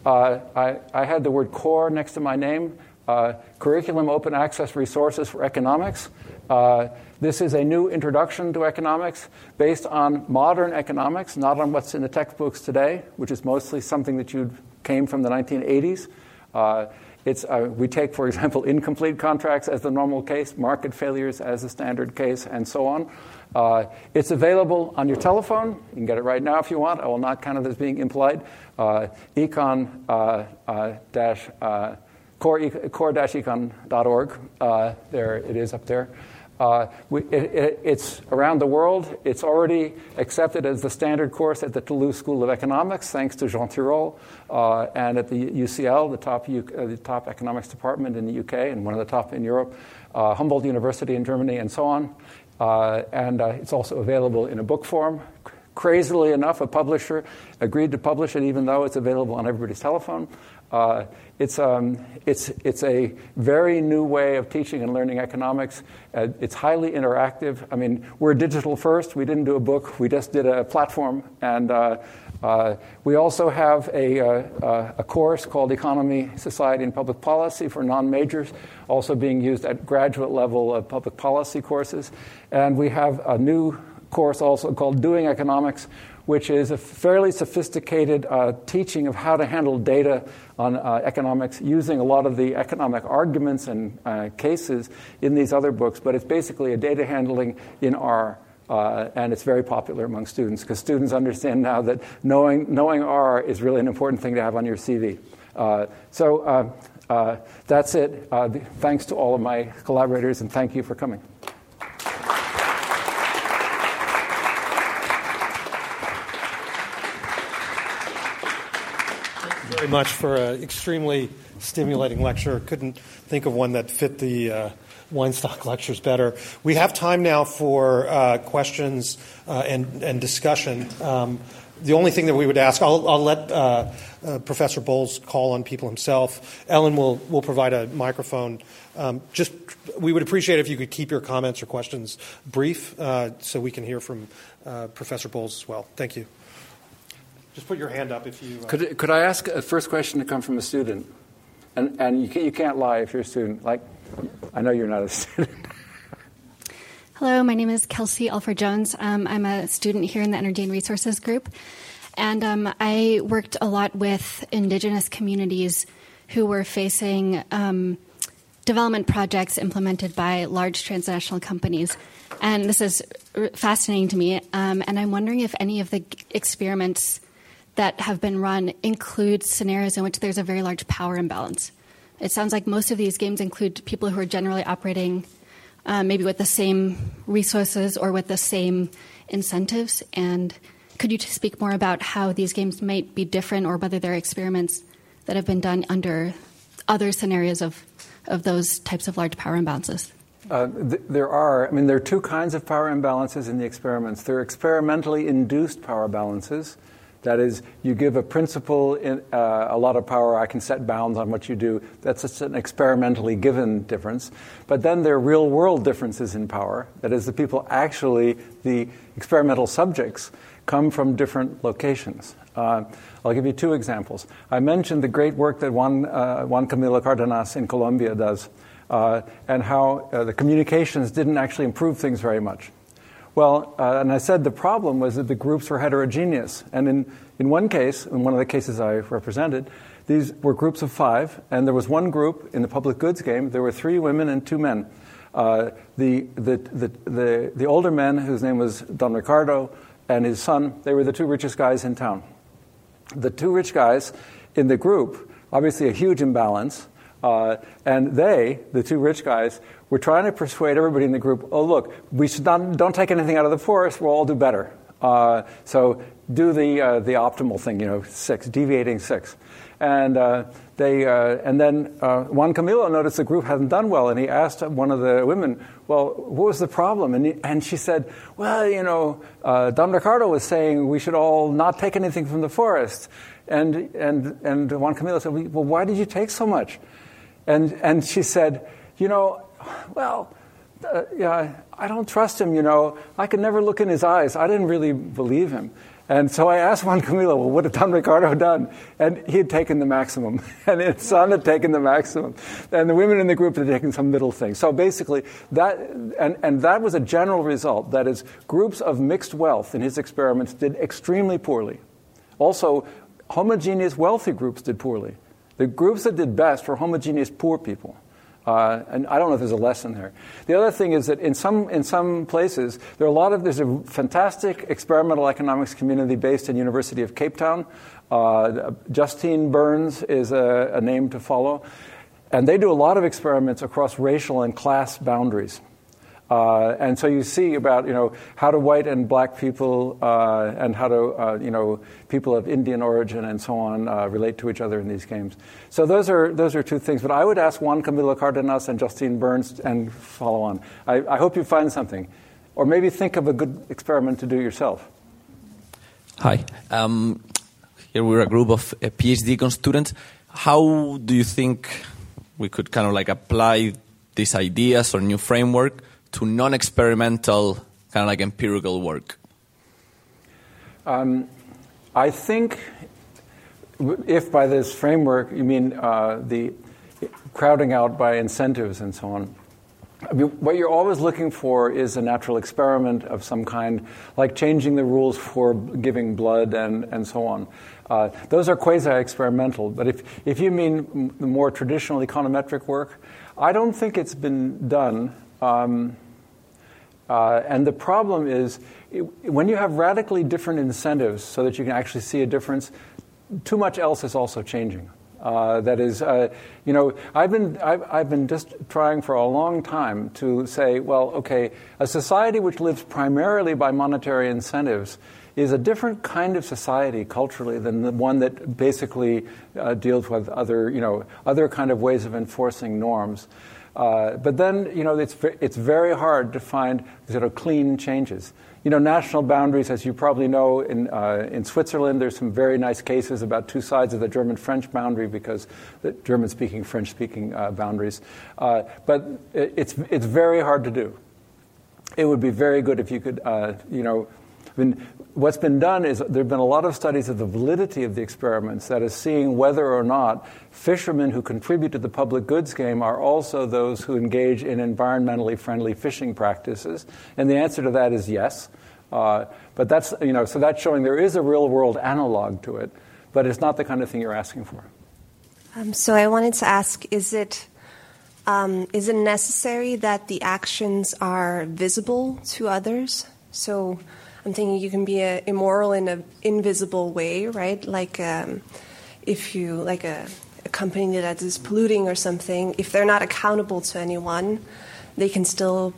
Uh, I, I, had the word core next to my name. Uh, curriculum Open Access Resources for Economics. Uh, this is a new introduction to economics based on modern economics, not on what's in the textbooks today, which is mostly something that you came from the 1980s. Uh, uh, we take, for example, incomplete contracts as the normal case, market failures as the standard case, and so on. Uh, it's available on your telephone. You can get it right now if you want. I will not count it as being impolite. Uh, econ uh, uh, dash core, core-econ.org. there it is up there. Uh, we, it, it, it's around the world. It's already accepted as the standard course at the Toulouse School of Economics, thanks to Jean Tirole, uh, and at the UCL, the top, U, uh, the top economics department in the UK and one of the top in Europe, uh, Humboldt University in Germany, and so on. Uh, and uh, it's also available in a book form. Crazily enough, a publisher agreed to publish it, even though it's available on everybody's telephone. Uh, it's, um, it's, it's a very new way of teaching and learning economics. Uh, it's highly interactive. I mean, we're digital first. We didn't do a book, we just did a platform. And uh, uh we also have a, uh, uh, a course called Economy, Society, and Public Policy for non majors, also being used at graduate level of public policy courses. And we have a new course also called Doing Economics, which is a fairly sophisticated uh, teaching of how to handle data on uh, economics using a lot of the economic arguments and uh, cases in these other books, but it's basically a data handling in R. Uh, and it's very popular among students because students understand now that knowing, knowing R is really an important thing to have on your CV. Uh, so uh, that's it. thanks to all of my collaborators, and thank you for coming. Very much for an extremely stimulating lecture. Couldn't think of one that fit the uh, Weinstock lectures better. We have time now for uh, questions uh, and, and discussion. Um, the only thing that we would ask, I'll, I'll let uh, uh, Professor Bowles call on people himself. Ellen will, will provide a microphone. Um, just, we would appreciate if you could keep your comments or questions brief uh, so we can hear from Professor Bowles as well. Thank you. Just put your hand up if you. Uh... Could, could I ask a first question to come from a student? And, and you, can't, you can't lie if you're a student. Like, I know you're not a student. Hello, my name is Kelsey Alford Jones. Um, I'm a student here in the Energy and Resources Group. And um, I worked a lot with indigenous communities who were facing um, development projects implemented by large transnational companies. And this is fascinating to me. Um, and I'm wondering if any of the experiments that have been run include scenarios in which there's a very large power imbalance. It sounds like most of these games include people who are generally operating uh, maybe with the same resources or with the same incentives. And could you speak more about how these games might be different or whether there are experiments that have been done under other scenarios of, of those types of large power imbalances? Uh, th- there are. I mean, there are two kinds of power imbalances in the experiments. There are experimentally induced power balances. That is, you give a principal in, uh, a lot of power, I can set bounds on what you do. That's an experimentally given difference. But then there are real world differences in power. That is, the people actually, the experimental subjects, come from different locations. Uh, I'll give you two examples. I mentioned the great work that Juan, uh, Juan Camilo Cardenas in Colombia does uh, and how uh, the communications didn't actually improve things very much. Well, uh, and I said the problem was that the groups were heterogeneous. And in, in one case, in one of the cases I represented, these were groups of five, and there was one group in the public goods game, there were three women and two men. Uh, the, the, the, the, the older men, whose name was Don Ricardo, and his son, they were the two richest guys in town. The two rich guys in the group, obviously a huge imbalance, uh, and they, the two rich guys, were trying to persuade everybody in the group, oh, look, we should not, don't take anything out of the forest, we'll all do better. Uh, so do the, uh, the optimal thing, you know, six, deviating six. And, uh, they, uh, and then uh, Juan Camilo noticed the group hadn't done well, and he asked one of the women, well, what was the problem? And, he, and she said, well, you know, Don Ricardo was saying we should all not take anything from the forest. And, and, and Juan Camilo said, well, why did you take so much? And, and she said, You know, well, uh, yeah, I don't trust him, you know. I could never look in his eyes. I didn't really believe him. And so I asked Juan Camilo, well, what had Don Ricardo done? And he had taken the maximum, and his son had taken the maximum. And the women in the group had taken some middle thing. So basically, that, and, and that was a general result. That is, groups of mixed wealth in his experiments did extremely poorly. Also, homogeneous wealthy groups did poorly. The groups that did best were homogeneous poor people. Uh, and I don't know if there's a lesson there. The other thing is that in some, in some places, there are a lot of, there's a fantastic experimental economics community based in University of Cape Town. Uh, Justine Burns is a, a name to follow. And they do a lot of experiments across racial and class boundaries. Uh, and so you see about you know how do white and black people uh, and how do uh, you know people of Indian origin and so on uh, relate to each other in these games. So those are those are two things. But I would ask Juan Camilo Cardenas and Justine Burns and follow on. I, I hope you find something, or maybe think of a good experiment to do yourself. Hi, um, here we're a group of uh, PhD students. How do you think we could kind of like apply these ideas or new framework? To non experimental, kind of like empirical work? Um, I think if by this framework you mean uh, the crowding out by incentives and so on, I mean, what you're always looking for is a natural experiment of some kind, like changing the rules for giving blood and, and so on. Uh, those are quasi experimental. But if, if you mean the more traditional econometric work, I don't think it's been done. Um, uh, and the problem is it, when you have radically different incentives so that you can actually see a difference, too much else is also changing. Uh, that is, uh, you know, I've been, I've, I've, been just trying for a long time to say, well, okay, a society which lives primarily by monetary incentives is a different kind of society culturally than the one that basically uh, deals with other, you know, other kind of ways of enforcing norms. Uh, but then, you know, it's, it's very hard to find sort of clean changes. You know, national boundaries, as you probably know, in, uh, in Switzerland, there's some very nice cases about two sides of the German French boundary because the German speaking, French speaking uh, boundaries. Uh, but it's, it's very hard to do. It would be very good if you could, uh, you know, I mean, what's been done is there have been a lot of studies of the validity of the experiments, that is, seeing whether or not fishermen who contribute to the public goods game are also those who engage in environmentally friendly fishing practices. And the answer to that is yes. Uh, but that's, you know, so that's showing there is a real world analog to it, but it's not the kind of thing you're asking for. Um, so I wanted to ask is it, um, is it necessary that the actions are visible to others? So, I'm thinking you can be a, immoral in an invisible way, right? Like um, if you like a, a company that is polluting or something, if they're not accountable to anyone, they can still,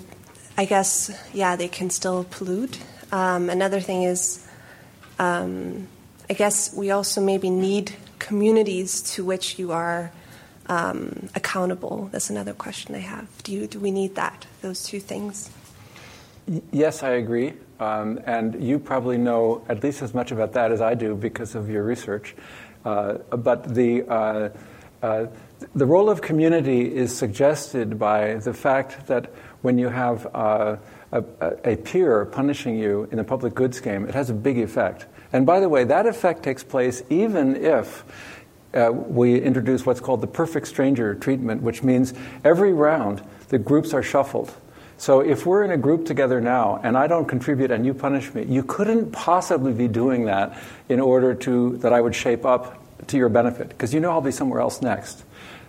I guess, yeah, they can still pollute. Um, another thing is, um, I guess we also maybe need communities to which you are um, accountable? That's another question I have. Do, you, do we need that, those two things? Yes, I agree. Um, and you probably know at least as much about that as I do because of your research. Uh, but the, uh, uh, the role of community is suggested by the fact that when you have uh, a, a, peer punishing you in a public goods game, it has a big effect. And by the way, that effect takes place even if uh, we introduce what's called the perfect stranger treatment, which means every round the groups are shuffled. So if we're in a group together now and I don't contribute and you punish me, you couldn't possibly be doing that in order to that I would shape up to your benefit because you know I'll be somewhere else next.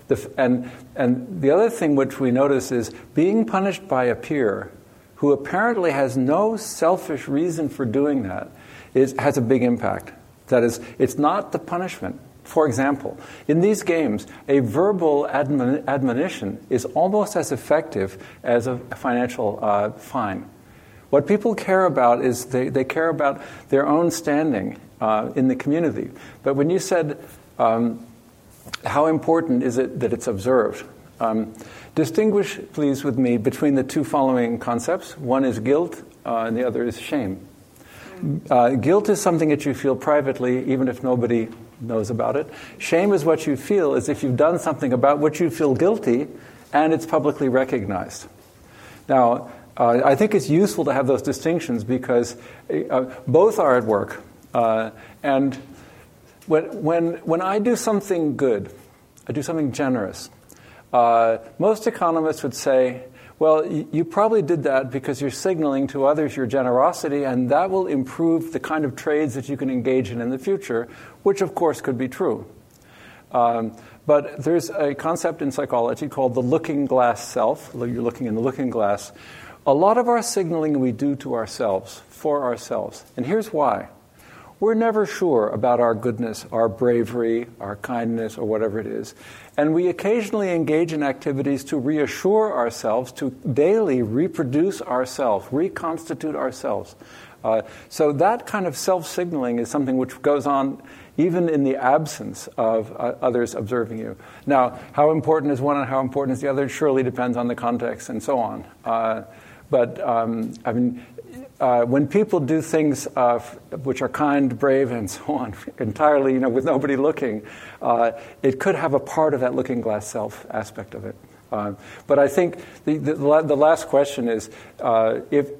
The, and, and the other thing which we notice is being punished by a peer who apparently has no selfish reason for doing that is, has a big impact. That is, it's not the punishment. For example, in these games, a verbal admon- admonition is almost as effective as a financial uh, fine. What people care about is they, they care about their own standing uh, in the community. But when you said, um, how important is it that it's observed? Um, distinguish, please, with me between the two following concepts. One is guilt, uh, and the other is shame. Uh, guilt is something that you feel privately, even if nobody knows about it. Shame is what you feel as if you've done something about which you feel guilty, and it's publicly recognized. Now, uh, I think it's useful to have those distinctions because uh, both are at work. Uh, and when, when, when I do something good, I do something generous, uh, most economists would say, well, you probably did that because you're signaling to others your generosity, and that will improve the kind of trades that you can engage in in the future, which of course could be true. Um, but there's a concept in psychology called the looking glass self. You're looking in the looking glass. A lot of our signaling we do to ourselves, for ourselves. And here's why we're never sure about our goodness, our bravery, our kindness, or whatever it is. And we occasionally engage in activities to reassure ourselves, to daily reproduce ourselves, reconstitute ourselves. Uh, so that kind of self signaling is something which goes on even in the absence of uh, others observing you. Now, how important is one and how important is the other surely depends on the context and so on. Uh, but um, I mean, uh, when people do things uh, which are kind, brave, and so on, entirely, you know, with nobody looking, uh, it could have a part of that looking glass self aspect of it. Uh, but I think the, the, the, last question is uh, if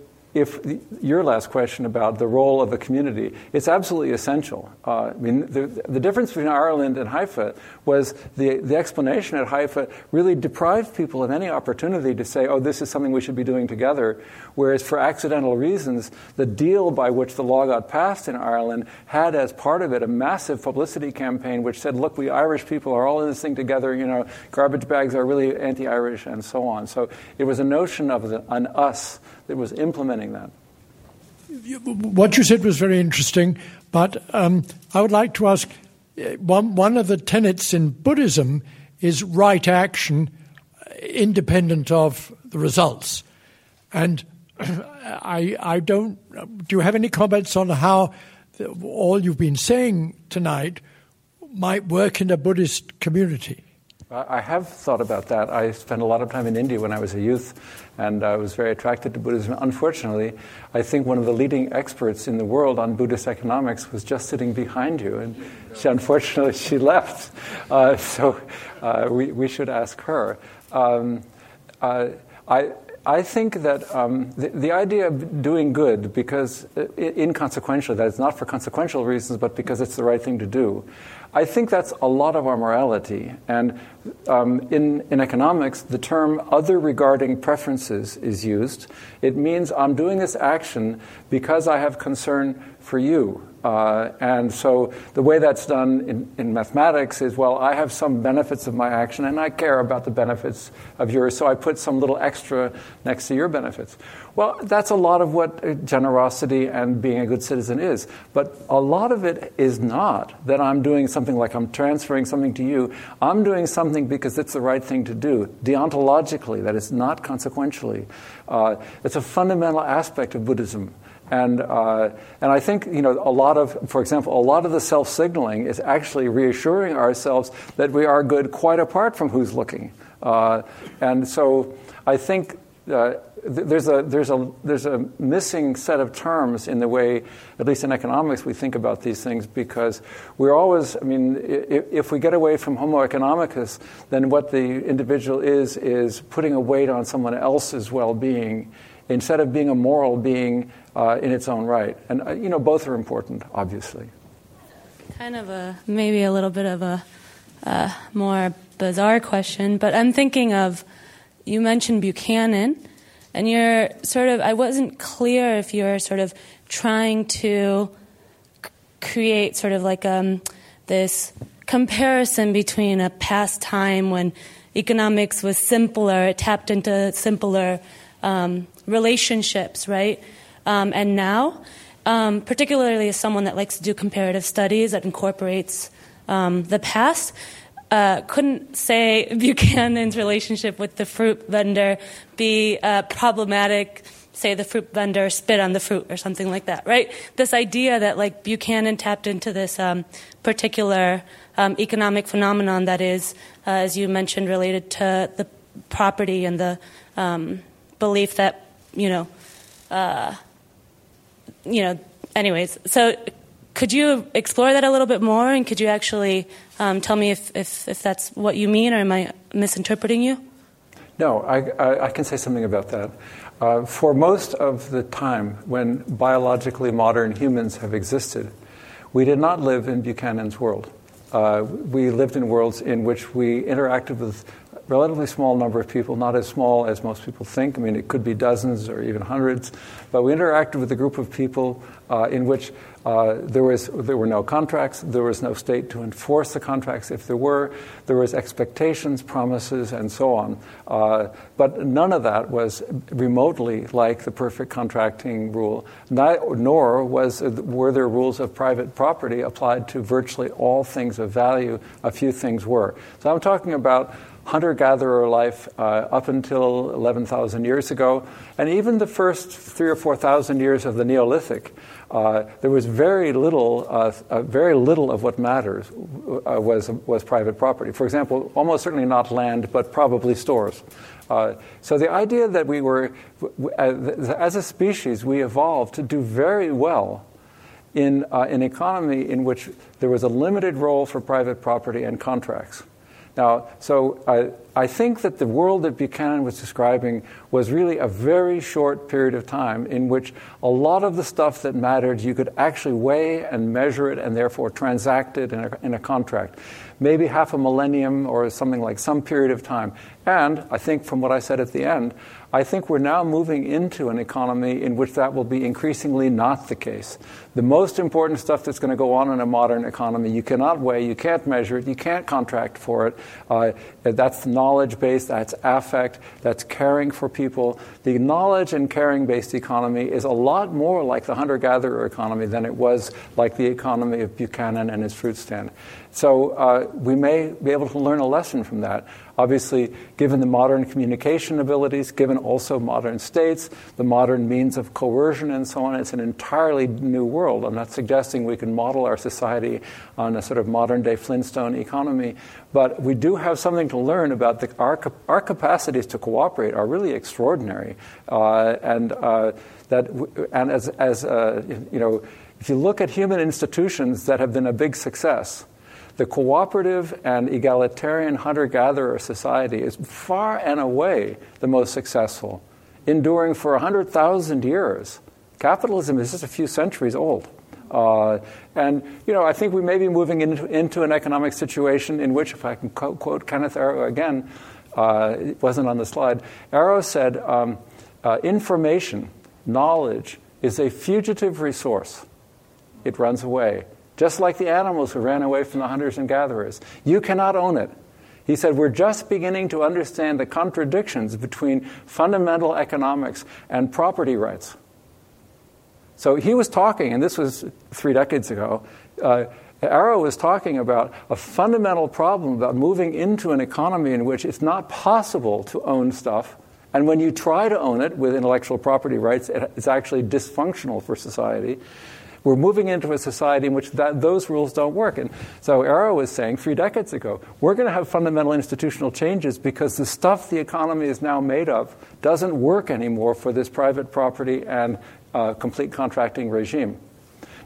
if your last question about the role of the community, it's absolutely essential. Uh, I mean, the, the, difference between Ireland and Haifa was the, the explanation at Haifa really deprived people of any opportunity to say, oh, this is something we should be doing together. Whereas for accidental reasons, the deal by which the law got passed in Ireland had as part of it a massive publicity campaign which said, look, we Irish people are all in this thing together, you know, garbage bags are really anti Irish, and so on. So it was a notion of the, an us that was implementing that. What you said was very interesting, but um, I would like to ask uh, one, one of the tenets in Buddhism is right action uh, independent of the results. And I, I don't. Do you have any comments on how all you've been saying tonight might work in a Buddhist community? I have thought about that. I spent a lot of time in India when I was a youth, and I was very attracted to Buddhism. Unfortunately, I think one of the leading experts in the world on Buddhist economics was just sitting behind you, and she, unfortunately she left. Uh, so uh, we, we should ask her. Um, uh, I, I think that um, the, the, idea of doing good, because uh, inconsequentially, that it's not for consequential reasons, but because it's the right thing to do, I think that's a lot of our morality. And um, in, in economics, the term other regarding preferences is used. It means I'm doing this action because I have concern for you. Uh, and so the way that's done in, in, mathematics is well, I have some benefits of my action and I care about the benefits of yours, so I put some little extra next to your benefits. Well, that's a lot of what generosity and being a good citizen is. But a lot of it is not that I'm doing something like I'm transferring something to you. I'm doing something because it's the right thing to do, deontologically, that is not consequentially. Uh, it's a fundamental aspect of Buddhism. And, uh, and I think, you know, a lot of, for example, a lot of the self signaling is actually reassuring ourselves that we are good quite apart from who's looking. Uh, and so I think uh, there's, a, there's, a, there's a missing set of terms in the way, at least in economics, we think about these things because we're always, I mean, if, if we get away from Homo economicus, then what the individual is, is putting a weight on someone else's well being instead of being a moral being uh, in its own right. And, uh, you know, both are important, obviously. Kind of a, maybe a little bit of a uh, more bizarre question, but I'm thinking of, you mentioned Buchanan, and you're sort of, I wasn't clear if you're sort of trying to c- create sort of like um, this comparison between a past time when economics was simpler, it tapped into simpler um, relationships, right? Um, and now, um, particularly as someone that likes to do comparative studies that incorporates um, the past, uh, couldn't say Buchanan's relationship with the fruit vendor be uh, problematic. Say the fruit vendor spit on the fruit or something like that, right? This idea that like Buchanan tapped into this um, particular um, economic phenomenon that is, uh, as you mentioned, related to the property and the um, belief that you know, uh, you know. Anyways, so could you explore that a little bit more, and could you actually um, tell me if, if, if that's what you mean, or am I misinterpreting you? No, I, I, I can say something about that. Uh, for most of the time when biologically modern humans have existed, we did not live in Buchanan's world. Uh, we lived in worlds in which we interacted with relatively small number of people, not as small as most people think. I mean, it could be dozens or even hundreds. But we interacted with a group of people uh, in which uh, there, was, there were no contracts, there was no state to enforce the contracts. If there were, there was expectations, promises, and so on. Uh, but none of that was remotely like the perfect contracting rule, nor was, were there rules of private property applied to virtually all things of value. A few things were. So I'm talking about hunter gatherer life uh, up until 11,000 years ago, and even the first three or 4,000 years of the Neolithic. Uh, there was very little, uh, uh very little of what matters uh, was, was private property. For example, almost certainly not land, but probably stores. Uh, so the idea that we were, as a species, we evolved to do very well in an economy in which there was a limited role for private property and contracts. Now, so I, I think that the world that Buchanan was describing was really a very short period of time in which a lot of the stuff that mattered you could actually weigh and measure it and therefore transact it in a, in a contract. Maybe half a millennium or something like some period of time. And I think from what I said at the end, I think we're now moving into an economy in which that will be increasingly not the case. The most important stuff that's going to go on in a modern economy, you cannot weigh, you can't measure it, you can't contract for it. Uh, that's knowledge based, that's affect, that's caring for people. The knowledge and caring based economy is a lot more like the hunter gatherer economy than it was like the economy of Buchanan and his fruit stand. So uh, we may be able to learn a lesson from that. Obviously, given the modern communication abilities, given also modern states, the modern means of coercion, and so on, it's an entirely new world. I'm not suggesting we can model our society on a sort of modern day Flintstone economy, but we do have something to learn about the, our, our capacities to cooperate are really extraordinary. Uh, and uh, that, and as, as uh, you know, if you look at human institutions that have been a big success, the cooperative and egalitarian hunter gatherer society is far and away the most successful, enduring for 100,000 years. Capitalism is just a few centuries old. Uh, and, you know, I think we may be moving into, into an economic situation in which, if I can quote, quote Kenneth Arrow again, uh, it wasn't on the slide, Arrow said, um, uh, information, knowledge, is a fugitive resource. It runs away just like the animals who ran away from the hunters and gatherers. You cannot own it. He said, We're just beginning to understand the contradictions between fundamental economics and property rights. So he was talking, and this was three decades ago. Uh, Arrow was talking about a fundamental problem about moving into an economy in which it's not possible to own stuff And when you try to own it with intellectual property rights, it's actually dysfunctional for society. We're moving into a society in which that, those rules don't work. And so Arrow was saying three decades ago, we're going to have fundamental institutional changes because the stuff the economy is now made of doesn't work anymore for this private property and uh, complete contracting regime.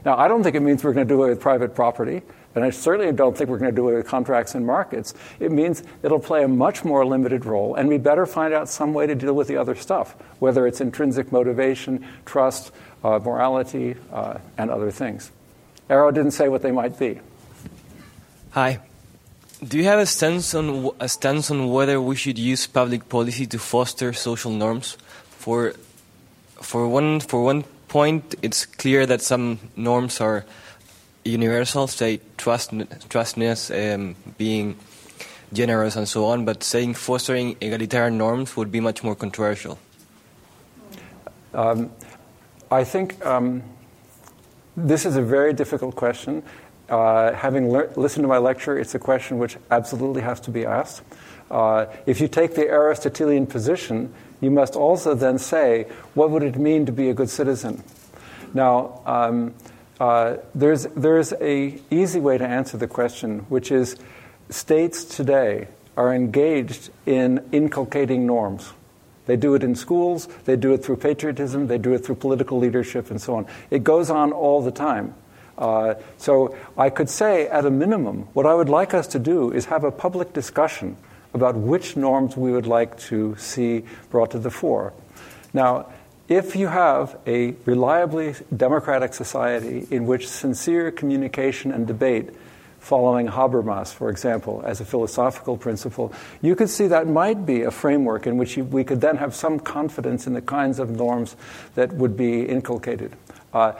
Now, I don't think it means we're going to do it with private property. And I certainly don't think we're going to do it with contracts and markets. It means it'll play a much more limited role, and we better find out some way to deal with the other stuff, whether it's intrinsic motivation, trust, uh, morality, uh, and other things. Arrow didn't say what they might be. Hi. Do you have a stance on a stance on whether we should use public policy to foster social norms? For for one for one point, it's clear that some norms are universal, say trust trustness, um, being generous, and so on. But saying fostering egalitarian norms would be much more controversial. Um, I think um, this is a very difficult question. Uh, having le- listened to my lecture, it's a question which absolutely has to be asked. Uh, if you take the Aristotelian position, you must also then say, what would it mean to be a good citizen? Now, um, uh, there's, there's a easy way to answer the question, which is states today are engaged in inculcating norms. They do it in schools, they do it through patriotism, they do it through political leadership, and so on. It goes on all the time. Uh, so I could say, at a minimum, what I would like us to do is have a public discussion about which norms we would like to see brought to the fore. Now, if you have a reliably democratic society in which sincere communication and debate following Habermas, for example, as a philosophical principle, you could see that might be a framework in which you, we could then have some confidence in the kinds of norms that would be inculcated. Uh,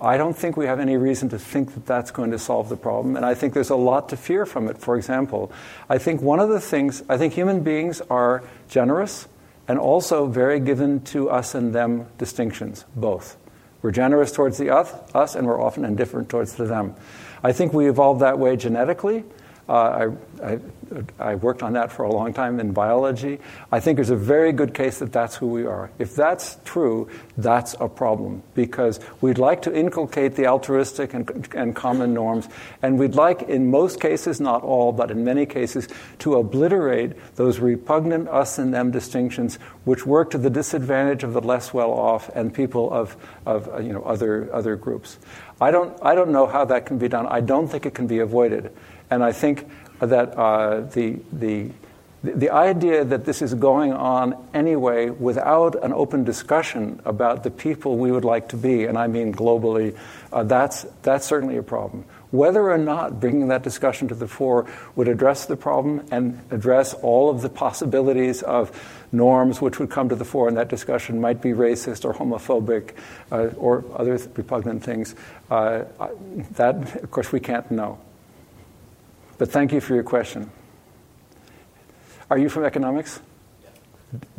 I don't think we have any reason to think that that's going to solve the problem, and I think there's a lot to fear from it. For example, I think one of the things, I think human beings are generous and also very given to us and them distinctions, both. We're generous towards the us, us and we're often indifferent towards the them. I think we evolved that way genetically. Uh, I, I, I, worked on that for a long time in biology. I think there's a very good case that that's who we are. If that's true, that's a problem because we'd like to inculcate the altruistic and, and common norms, and we'd like, in most cases, not all, but in many cases, to obliterate those repugnant us and them distinctions which work to the disadvantage of the less well off and people of, of you know, other, other groups. I don't, I don't know how that can be done. I don't think it can be avoided. And I think that uh, the, the, the idea that this is going on anyway without an open discussion about the people we would like to be, and I mean globally, uh, that's, that's certainly a problem. Whether or not bringing that discussion to the fore would address the problem and address all of the possibilities of norms which would come to the fore in that discussion might be racist or homophobic uh, or other repugnant things, uh, that, of course, we can't know. But thank you for your question. Are you from economics?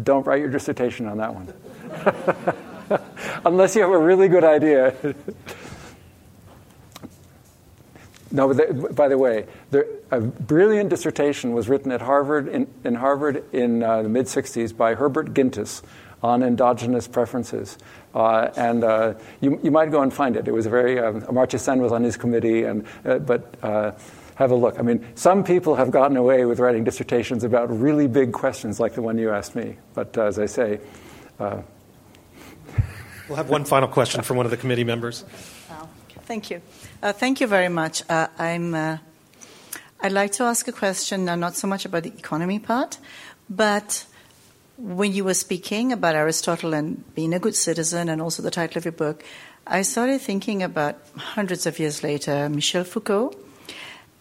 Don't write your dissertation on that one. Unless you have a really good idea. no, but by the way, there, a brilliant dissertation was written at Harvard in, in Harvard in uh, the mid 60s by Herbert Gintis on endogenous preferences. Uh, and uh, you, you might go and find it. It was a very, um, Amartya Sen was on his committee, and, uh, but uh, have a look. I mean, some people have gotten away with writing dissertations about really big questions like the one you asked me. But uh, as I say, uh, we'll have one final question from one of the committee members. Oh, thank you. Uh, thank you very much. Uh, I'm. Uh, I'd like to ask a question, uh, not so much about the economy part, but when you were speaking about Aristotle and being a good citizen, and also the title of your book, I started thinking about hundreds of years later, Michel Foucault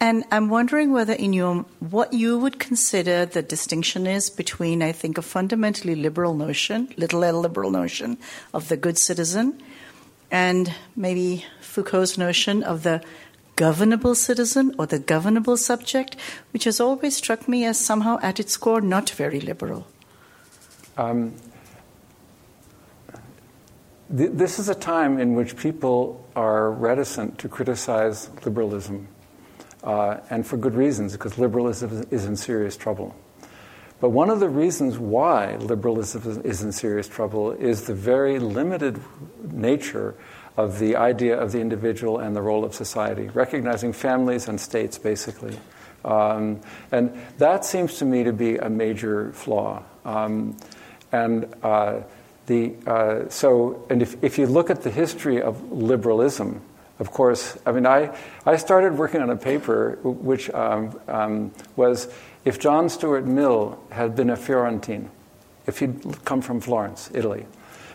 and I'm wondering whether, in your what you would consider the distinction is between, I think, a fundamentally liberal notion, little l liberal notion of the good citizen, and maybe Foucault's notion of the governable citizen or the governable subject, which has always struck me as somehow at its core not very liberal. Um, th- this is a time in which people are reticent to criticize liberalism uh, and for good reasons, because liberalism is in serious trouble. But one of the reasons why liberalism is in serious trouble is the very limited nature of the idea of the individual and the role of society, recognizing families and states basically. Um, and that seems to me to be a major flaw. Um, and uh, the, uh, so, and if, if you look at the history of liberalism, of course, I mean, I, I started working on a paper which um, um, was if John Stuart Mill had been a Florentine, if he'd come from Florence, Italy,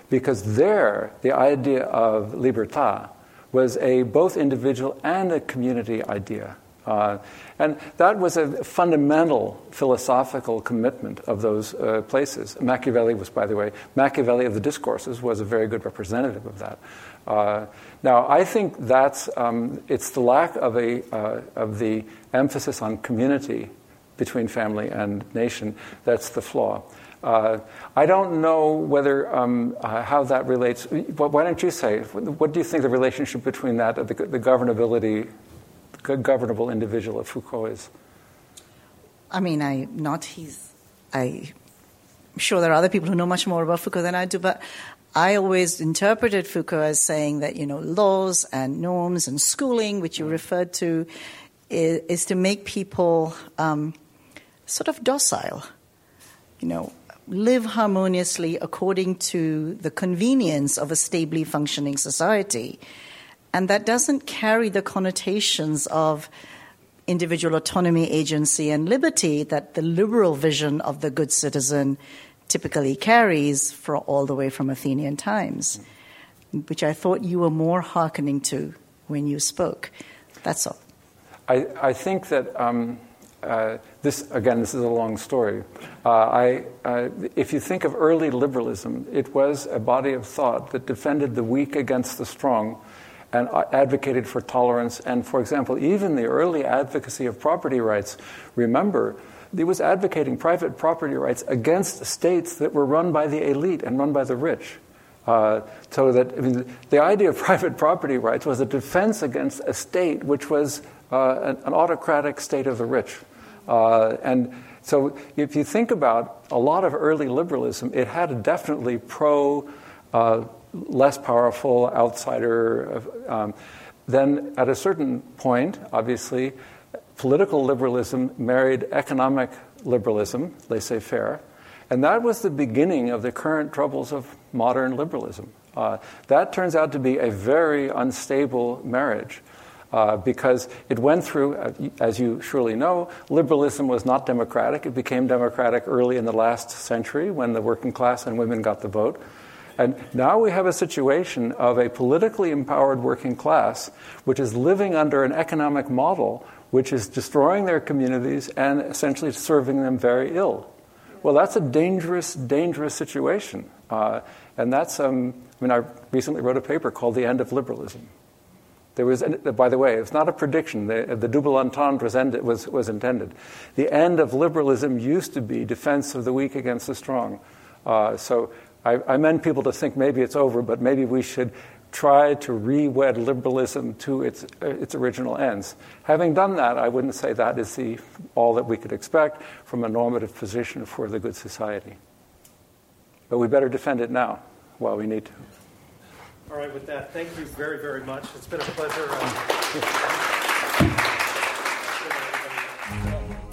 because there the idea of libertà was a both individual and a community idea. Uh, and that was a fundamental philosophical commitment of those uh, places. Machiavelli was, by the way, Machiavelli of the Discourses was a very good representative of that. Uh, now, I think that's um, it's the lack of a uh, of the emphasis on community between family and nation that's the flaw. Uh, I don't know whether um, uh, how that relates. Why don't you say? What do you think the relationship between that, the, the governability, governable individual of Foucault is? I mean, I not he's. I, I'm sure there are other people who know much more about Foucault than I do, but I always interpreted Foucault as saying that you know laws and norms and schooling, which you referred to, is, is to make people um, sort of docile. You know, live harmoniously according to the convenience of a stably functioning society. And that doesn't carry the connotations of individual autonomy, agency, and liberty that the liberal vision of the good citizen typically carries for all the way from Athenian times, which I thought you were more hearkening to when you spoke. That's all. I, I think that um, uh, this again, this is a long story. Uh, I, uh, if you think of early liberalism, it was a body of thought that defended the weak against the strong, and uh, advocated for tolerance. And, for example, even the early advocacy of property rights. Remember, it was advocating private property rights against states that were run by the elite and run by the rich. Uh, so that I mean, the idea of private property rights was a defense against a state which was uh, an, an, autocratic state of the rich. Uh, and so, if you think about a lot of early liberalism, it had a definitely pro, uh, less powerful outsider. Um, then, at a certain point, obviously, political liberalism married economic liberalism, laissez faire, and that was the beginning of the current troubles of modern liberalism. Uh, that turns out to be a very unstable marriage uh, because it went through, uh, as you surely know, liberalism was not democratic. It became democratic early in the last century when the working class and women got the vote. And now we have a situation of a politically empowered working class which is living under an economic model which is destroying their communities and essentially serving them very ill. Well, that's a dangerous, dangerous situation. Uh, and that's, um, I mean, I recently wrote a paper called The End of Liberalism. There was, by the way, it's not a prediction. The, the double entendre was, ended, was, was, intended. The end of liberalism used to be defense of the weak against the strong. Uh, so I, I meant people to think maybe it's over, but maybe we should try to re-wed liberalism to its, uh, its original ends. Having done that, I wouldn't say that is the, all that we could expect from a normative position for the good society. But we better defend it now while we need to. All right, with that, thank you very, very much. It's been a pleasure.